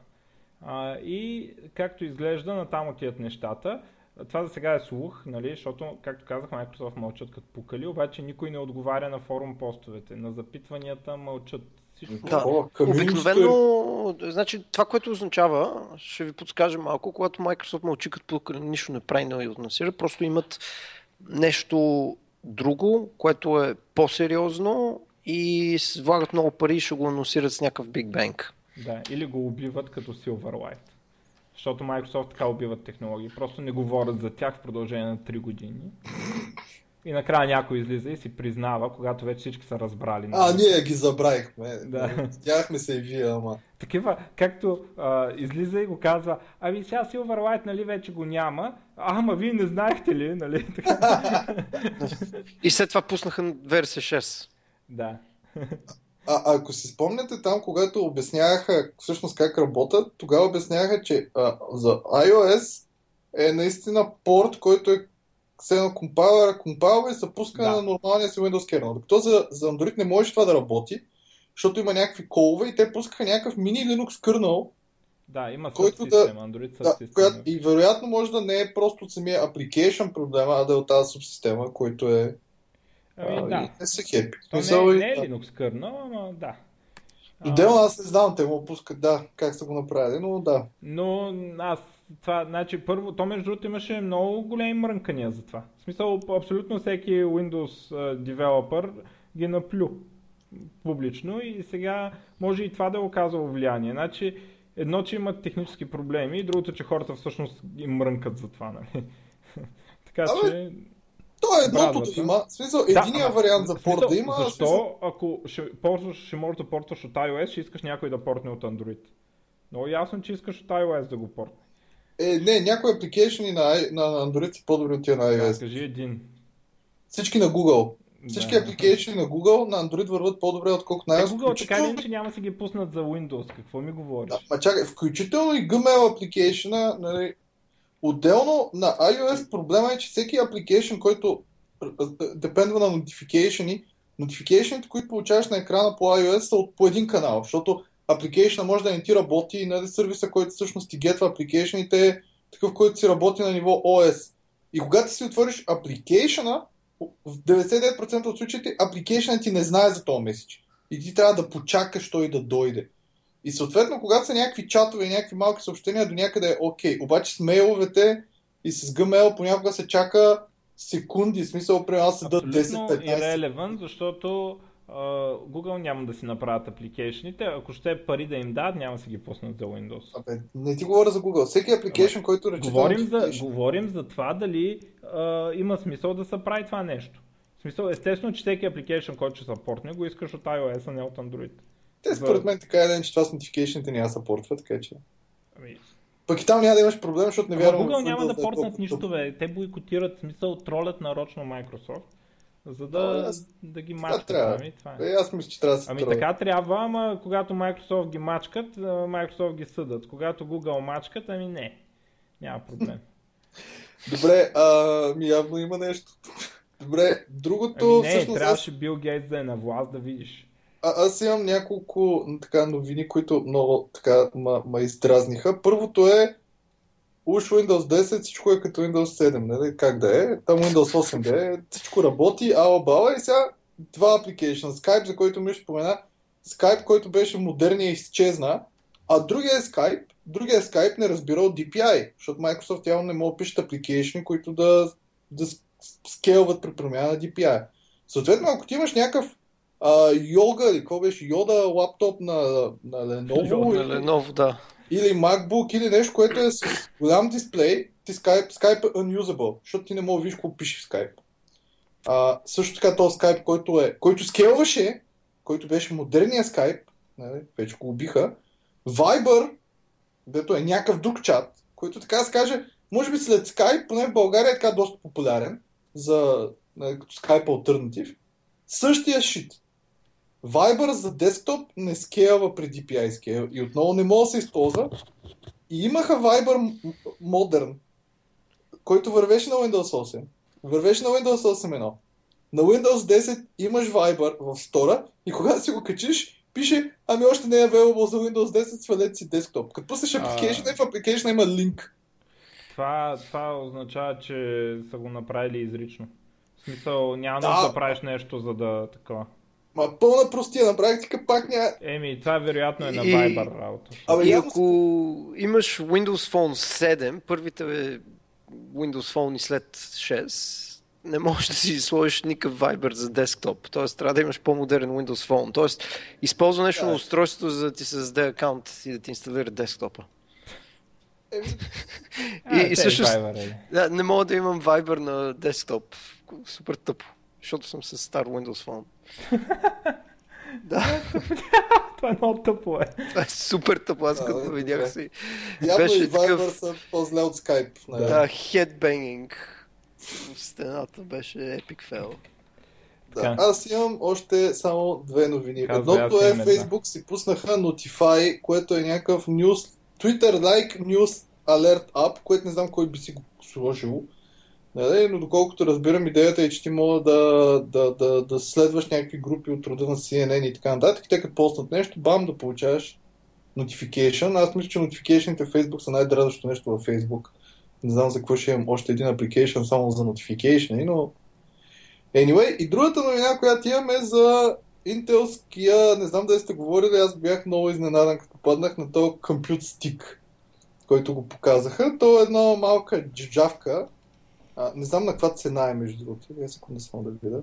А, и както изглежда, натам отиват нещата. Това за сега е слух, нали, защото, както казах, Microsoft мълчат като пукали, обаче никой не отговаря на форум постовете. На запитванията мълчат. Всичко. Да. Community Обикновено, значи това, което означава, ще ви подскажа малко, когато Microsoft мълчи като пукали, нищо не прави, не отнасира, просто имат нещо друго, което е по-сериозно и влагат много пари и ще го анонсират с някакъв Big Bang. Да, или го убиват като Silverlight. Защото Microsoft така убиват технологии. Просто не говорят за тях в продължение на 3 години. И накрая някой излиза и си признава, когато вече всички са разбрали. А, ние ги забравихме. Да. Видяхме се и вие, ама. Такива, както а, излиза и го казва, ами сега Silverlight нали вече го няма, а, ама вие не знаехте ли, нали? И след това пуснаха версия 6. да. А, ако си спомняте там, когато обясняваха всъщност как работят, тогава обясняваха, че а, за iOS е наистина порт, който е все едно компайлера, компайлва и се пуска Да. на нормалния си Windows kernel. Докато за, за Android не може това да работи, защото има някакви колове и те пускаха някакъв мини Linux kernel, Да, има Който да- Android да, която, и вероятно може да не е просто от самия application проблема, а да е от тази субсистема, който е... Ами а, да. не са хепи. То не, и- не е да. Linux kernel, ама да. А, Отделно аз не знам, те му пускат, да, как са го направили, но да. Но аз това, значи първо, то между другото имаше много големи мрънкания за това. В смисъл, абсолютно всеки Windows девелопър ги наплю публично и сега може и това да е оказало влияние. Значи, едно, че имат технически проблеми и другото, че хората всъщност им мрънкат за това, нали? [LAUGHS] така Абе, че... То е едното Брадвата. да има. В смисъл, Да, единия ама, вариант за порт да има. Защо, смисъл- ако ще, ползваш, ще можеш да портваш от iOS, ще искаш някой да портне от Android? Много ясно, че искаш от iOS да го портне. Е, не, някои апликейшени на, на Android са по-добри от тия на Да, iOS. кажи един. Всички на Google. Всички Да. на Google на Android върват по-добре, отколкото на Е, iOS. Google така включително- иначе няма да си ги пуснат за Windows. Какво ми говориш? Да, ма чакай, включително и Gmail апликейшена, нали, отделно на iOS проблема е, че всеки апликейшн, който депендва на notification notification които получаваш на екрана по iOS са от по един канал, защото апликейшна може да не ти работи и нали, сервиса, който всъщност ти гетва апликейшните е такъв, който си работи на ниво OS. И когато си отвориш апликейшена, в 99% от случаите апликейшнът ти не знае за този меседж. И ти трябва да почакаш той да дойде. И съответно, когато са някакви чатове и някакви малки съобщения, до някъде е окей. Обаче с мейловете и с Gmail понякога се чака секунди, в смисъл, при аз седат 10-15. е релевант, защото Uh, Google няма да си направят апликейшните, ако ще е пари да им дадат, няма да си ги пуснат за Windows. Абе, не ти говоря за Google. Всеки апликейшн, който рече. Говорим за, говорим за това дали uh, има смисъл да се прави това нещо. В смисъл, естествено, че всеки апликейшн, който ще съпортне, го искаш от iOS, а не от Android. Те според мен така е, че това с notification няма съпортва, така че. Ами... Пък и там няма да имаш проблем, защото не вярвам. Google няма да портнат нищо, бе. Те бойкотират смисъл, тролят нарочно Microsoft за да, а, аз, да ги мачкат. Трябва. Ами, това е. Е, аз мисля, че трябва да се Ами така трябва, ама когато Microsoft ги мачкат, Microsoft ги съдат. Когато Google мачкат, ами не. Няма проблем. [LAUGHS] Добре, а, ми явно има нещо. [LAUGHS] Добре, другото... Ами не, всъщност, трябваше аз... Бил Гейтс да е на власт да видиш. А, аз имам няколко така новини, които много така ма, издразниха. Първото е уж Windows 10 всичко е като Windows 7, нали? как да е, там Windows 8 да е, всичко работи, ала бала и сега два апликейшна. Skype, за който ми ще спомена, Skype, който беше модерния изчезна, а другия Skype, другия Skype не разбира от DPI, защото Microsoft явно не може да пишат апликейшни, които да, да скелват при промяна на DPI. Съответно, ако ти имаш някакъв а, йога или какво беше, йода лаптоп на, на Lenovo. На Lenovo, да или MacBook, или нещо, което е с голям дисплей, ти Skype, Skype е unusable, защото ти не можеш да видиш какво пише в Skype. А, също така този Skype, който, е, който скелваше, който беше модерния Skype, нали, вече го убиха, Viber, дето е някакъв друг чат, който така се каже, може би след Skype, поне в България е така доста популярен, за, нали, като Skype альтернатив, същия шит. Viber за десктоп не скелва при DPI скейл и отново не може да се използва. И имаха Viber Modern, който вървеше на Windows 8. Вървеше на Windows 8.1. На Windows 10 имаш Viber в стора и когато си го качиш, пише, ами още не е available за Windows 10, свалете си десктоп. Като пуснеш application, в application има линк. Това, това означава, че са го направили изрично. В смисъл, няма да, да правиш нещо, за да такова. Ма пълна простия на практика пак няма... Еми, това вероятно е на Viber работа. Абе, и ако имаш Windows Phone 7, първите Windows Phone и след 6, не можеш да си сложиш никакъв Viber за десктоп. Тоест, трябва да имаш по-модерен Windows Phone. Тоест, използва нещо да. на устройството, за да ти създаде акаунт и да ти инсталира десктопа. и, и също, да, не мога да имам Viber на десктоп. Супер тъпо, защото съм с стар Windows Phone. [LAUGHS] да. [LAUGHS] Това е много тъпо, е. Това е супер тъпо, аз като видях си. Явно беше и Viber такъв... са по-зле от Skype. Да, да хедбенгинг в стената беше епик фейл. Да. Аз имам още само две новини. Казва, Едното е Facebook си пуснаха Notify, което е някакъв news, Twitter-like news alert app, което не знам кой би си го сложил. Нали? Но доколкото разбирам, идеята е, че ти мога да, да, да, да следваш някакви групи от рода на CNN и така нататък. Те като постнат нещо, бам, да получаваш notification. Аз мисля, че notification в Facebook са най-дразнащото нещо във Facebook. Не знам за какво ще имам още един application само за notification, но... Anyway, и другата новина, която имам е за Intelския, не знам дали сте говорили, аз бях много изненадан, като попаднах на този Compute Stick, който го показаха. То е една малка джавка, а, не знам на каква цена е, между другото. Я секунда само да видя.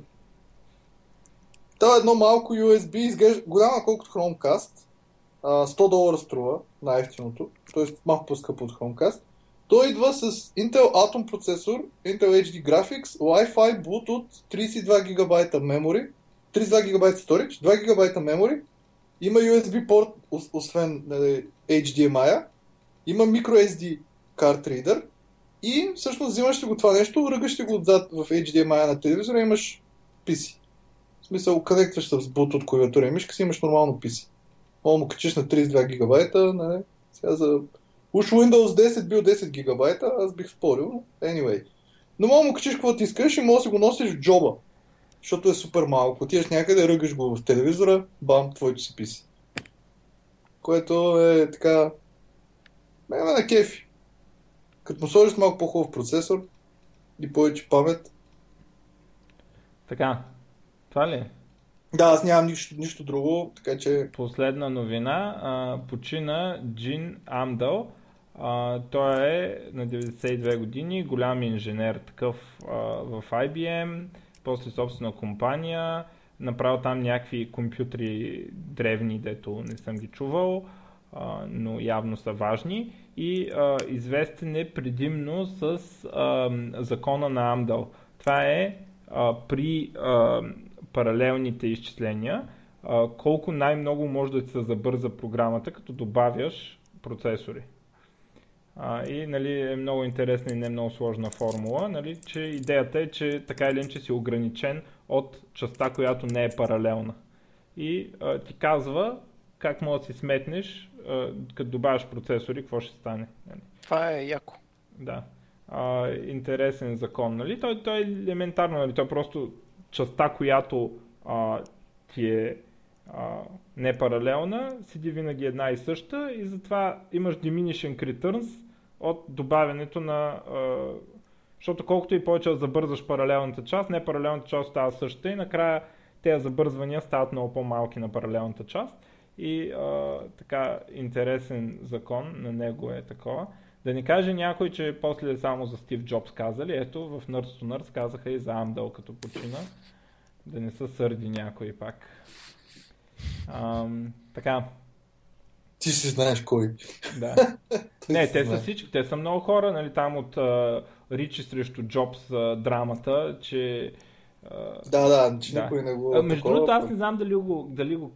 Това е едно малко USB, изглежда голяма колкото Chromecast. А, 100 долара струва, най-ефтиното. Т.е. малко по-скъпо от Chromecast. Той идва с Intel Atom процесор, Intel HD Graphics, Wi-Fi, Bluetooth, 32 GB memory, 32 GB storage, 2 GB memory, има USB порт, освен нали, HDMI, има microSD card reader, и всъщност взимаш ли го това нещо, ръгаш ли го отзад в HDMI на телевизора и имаш PC. В смисъл, конектваш с Bluetooth клавиатура и мишка си имаш нормално PC. Мога му качиш на 32 гигабайта, нали? Сега за... Уж Windows 10 бил 10 гигабайта, аз бих спорил. Anyway. Но мога му качиш каквото искаш и може да си го носиш в джоба. Защото е супер малко. Отиваш някъде, ръгаш го в телевизора, бам, твоето си PC. Което е така... Ме на кефи. Като му сложиш малко по-хубав процесор и повече памет. Така, това ли е? Да, аз нямам нищо, нищо друго, така че... Последна новина. А, почина Джин Амдал. А, той е на 92 години, голям инженер такъв а, в IBM, после собствена компания, направил там някакви компютри древни, дето не съм ги чувал, а, но явно са важни и а, известен е предимно с а, закона на Амдал. Това е а, при а, паралелните изчисления, а, колко най-много може да се забърза програмата, като добавяш процесори. А, и нали, е много интересна и не много сложна формула, нали, че идеята е, че така или иначе си ограничен от частта, която не е паралелна. И а, ти казва как може да си сметнеш, като добавяш процесори, какво ще стане. Това е яко. Да. А, интересен закон. Нали? Той, той е елементарно, нали? той е просто частта, която а, ти е а, не паралелна, седи винаги една и съща и затова имаш diminishing returns от добавянето на... А, защото колкото и повече забързваш паралелната част, не паралелната част става същата и накрая тези забързвания стават много по-малки на паралелната част. И а, така интересен закон на него е такова. Да ни каже някой, че после само за Стив Джобс казали, ето в Nerds to Nerds казаха и за Амдъл като почина. Да не се сърди някой пак. Ам, така. Ти си знаеш кой. Да. [LAUGHS] не, те са всички, те са много хора, нали, там от uh, Ричи срещу Джобс uh, драмата, че... Да, да, че да. никой не го... Uh, между другото, аз не знам дали го, дали го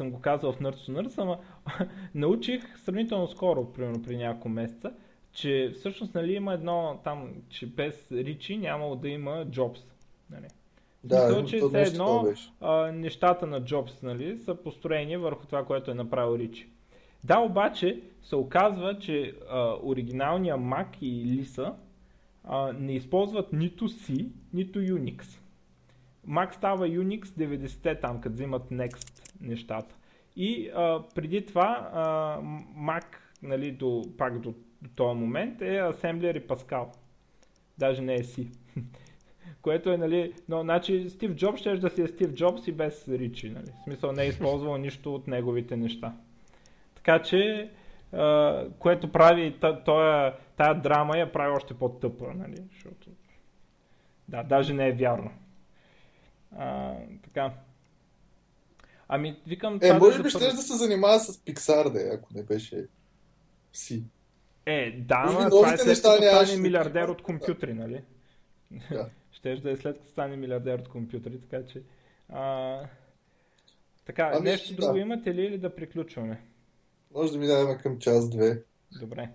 съм го казал в Nerds to Nerds, ама [LAUGHS] научих сравнително скоро, примерно при няколко месеца, че всъщност нали, има едно там, че без Ричи нямало да има Джобс. Нали. Да, Мисля, че все едно а, нещата на Джобс нали, са построени върху това, което е направил Ричи. Да, обаче се оказва, че а, оригиналния Mac и Lisa а, не използват нито C, нито Unix. Mac става Unix 90-те там, като взимат Next нещата. И а, преди това а, Mac, нали, до, пак до, до този момент е Assembler и Pascal. Даже не е C. [LAUGHS] Което е, нали, но, значи Стив Джобс ще да си е Стив Джобс и без Ричи, нали. В смисъл не е използвал [LAUGHS] нищо от неговите неща. Така че, а, което прави тая, тая драма я прави още по-тъпа, нали, защото... Да, даже не е вярно. А, така. Ами, викам... Е, може би ще да се занимава с Pixar, да, ако не беше си. Е, да, но това е след като стане милиардер от компютри, нали? Да. [LAUGHS] Щеш да е след като стане милиардер от компютри, така че... А... Така, ами, нещо да. друго имате ли или да приключваме? Може да минаваме към час-две. Добре.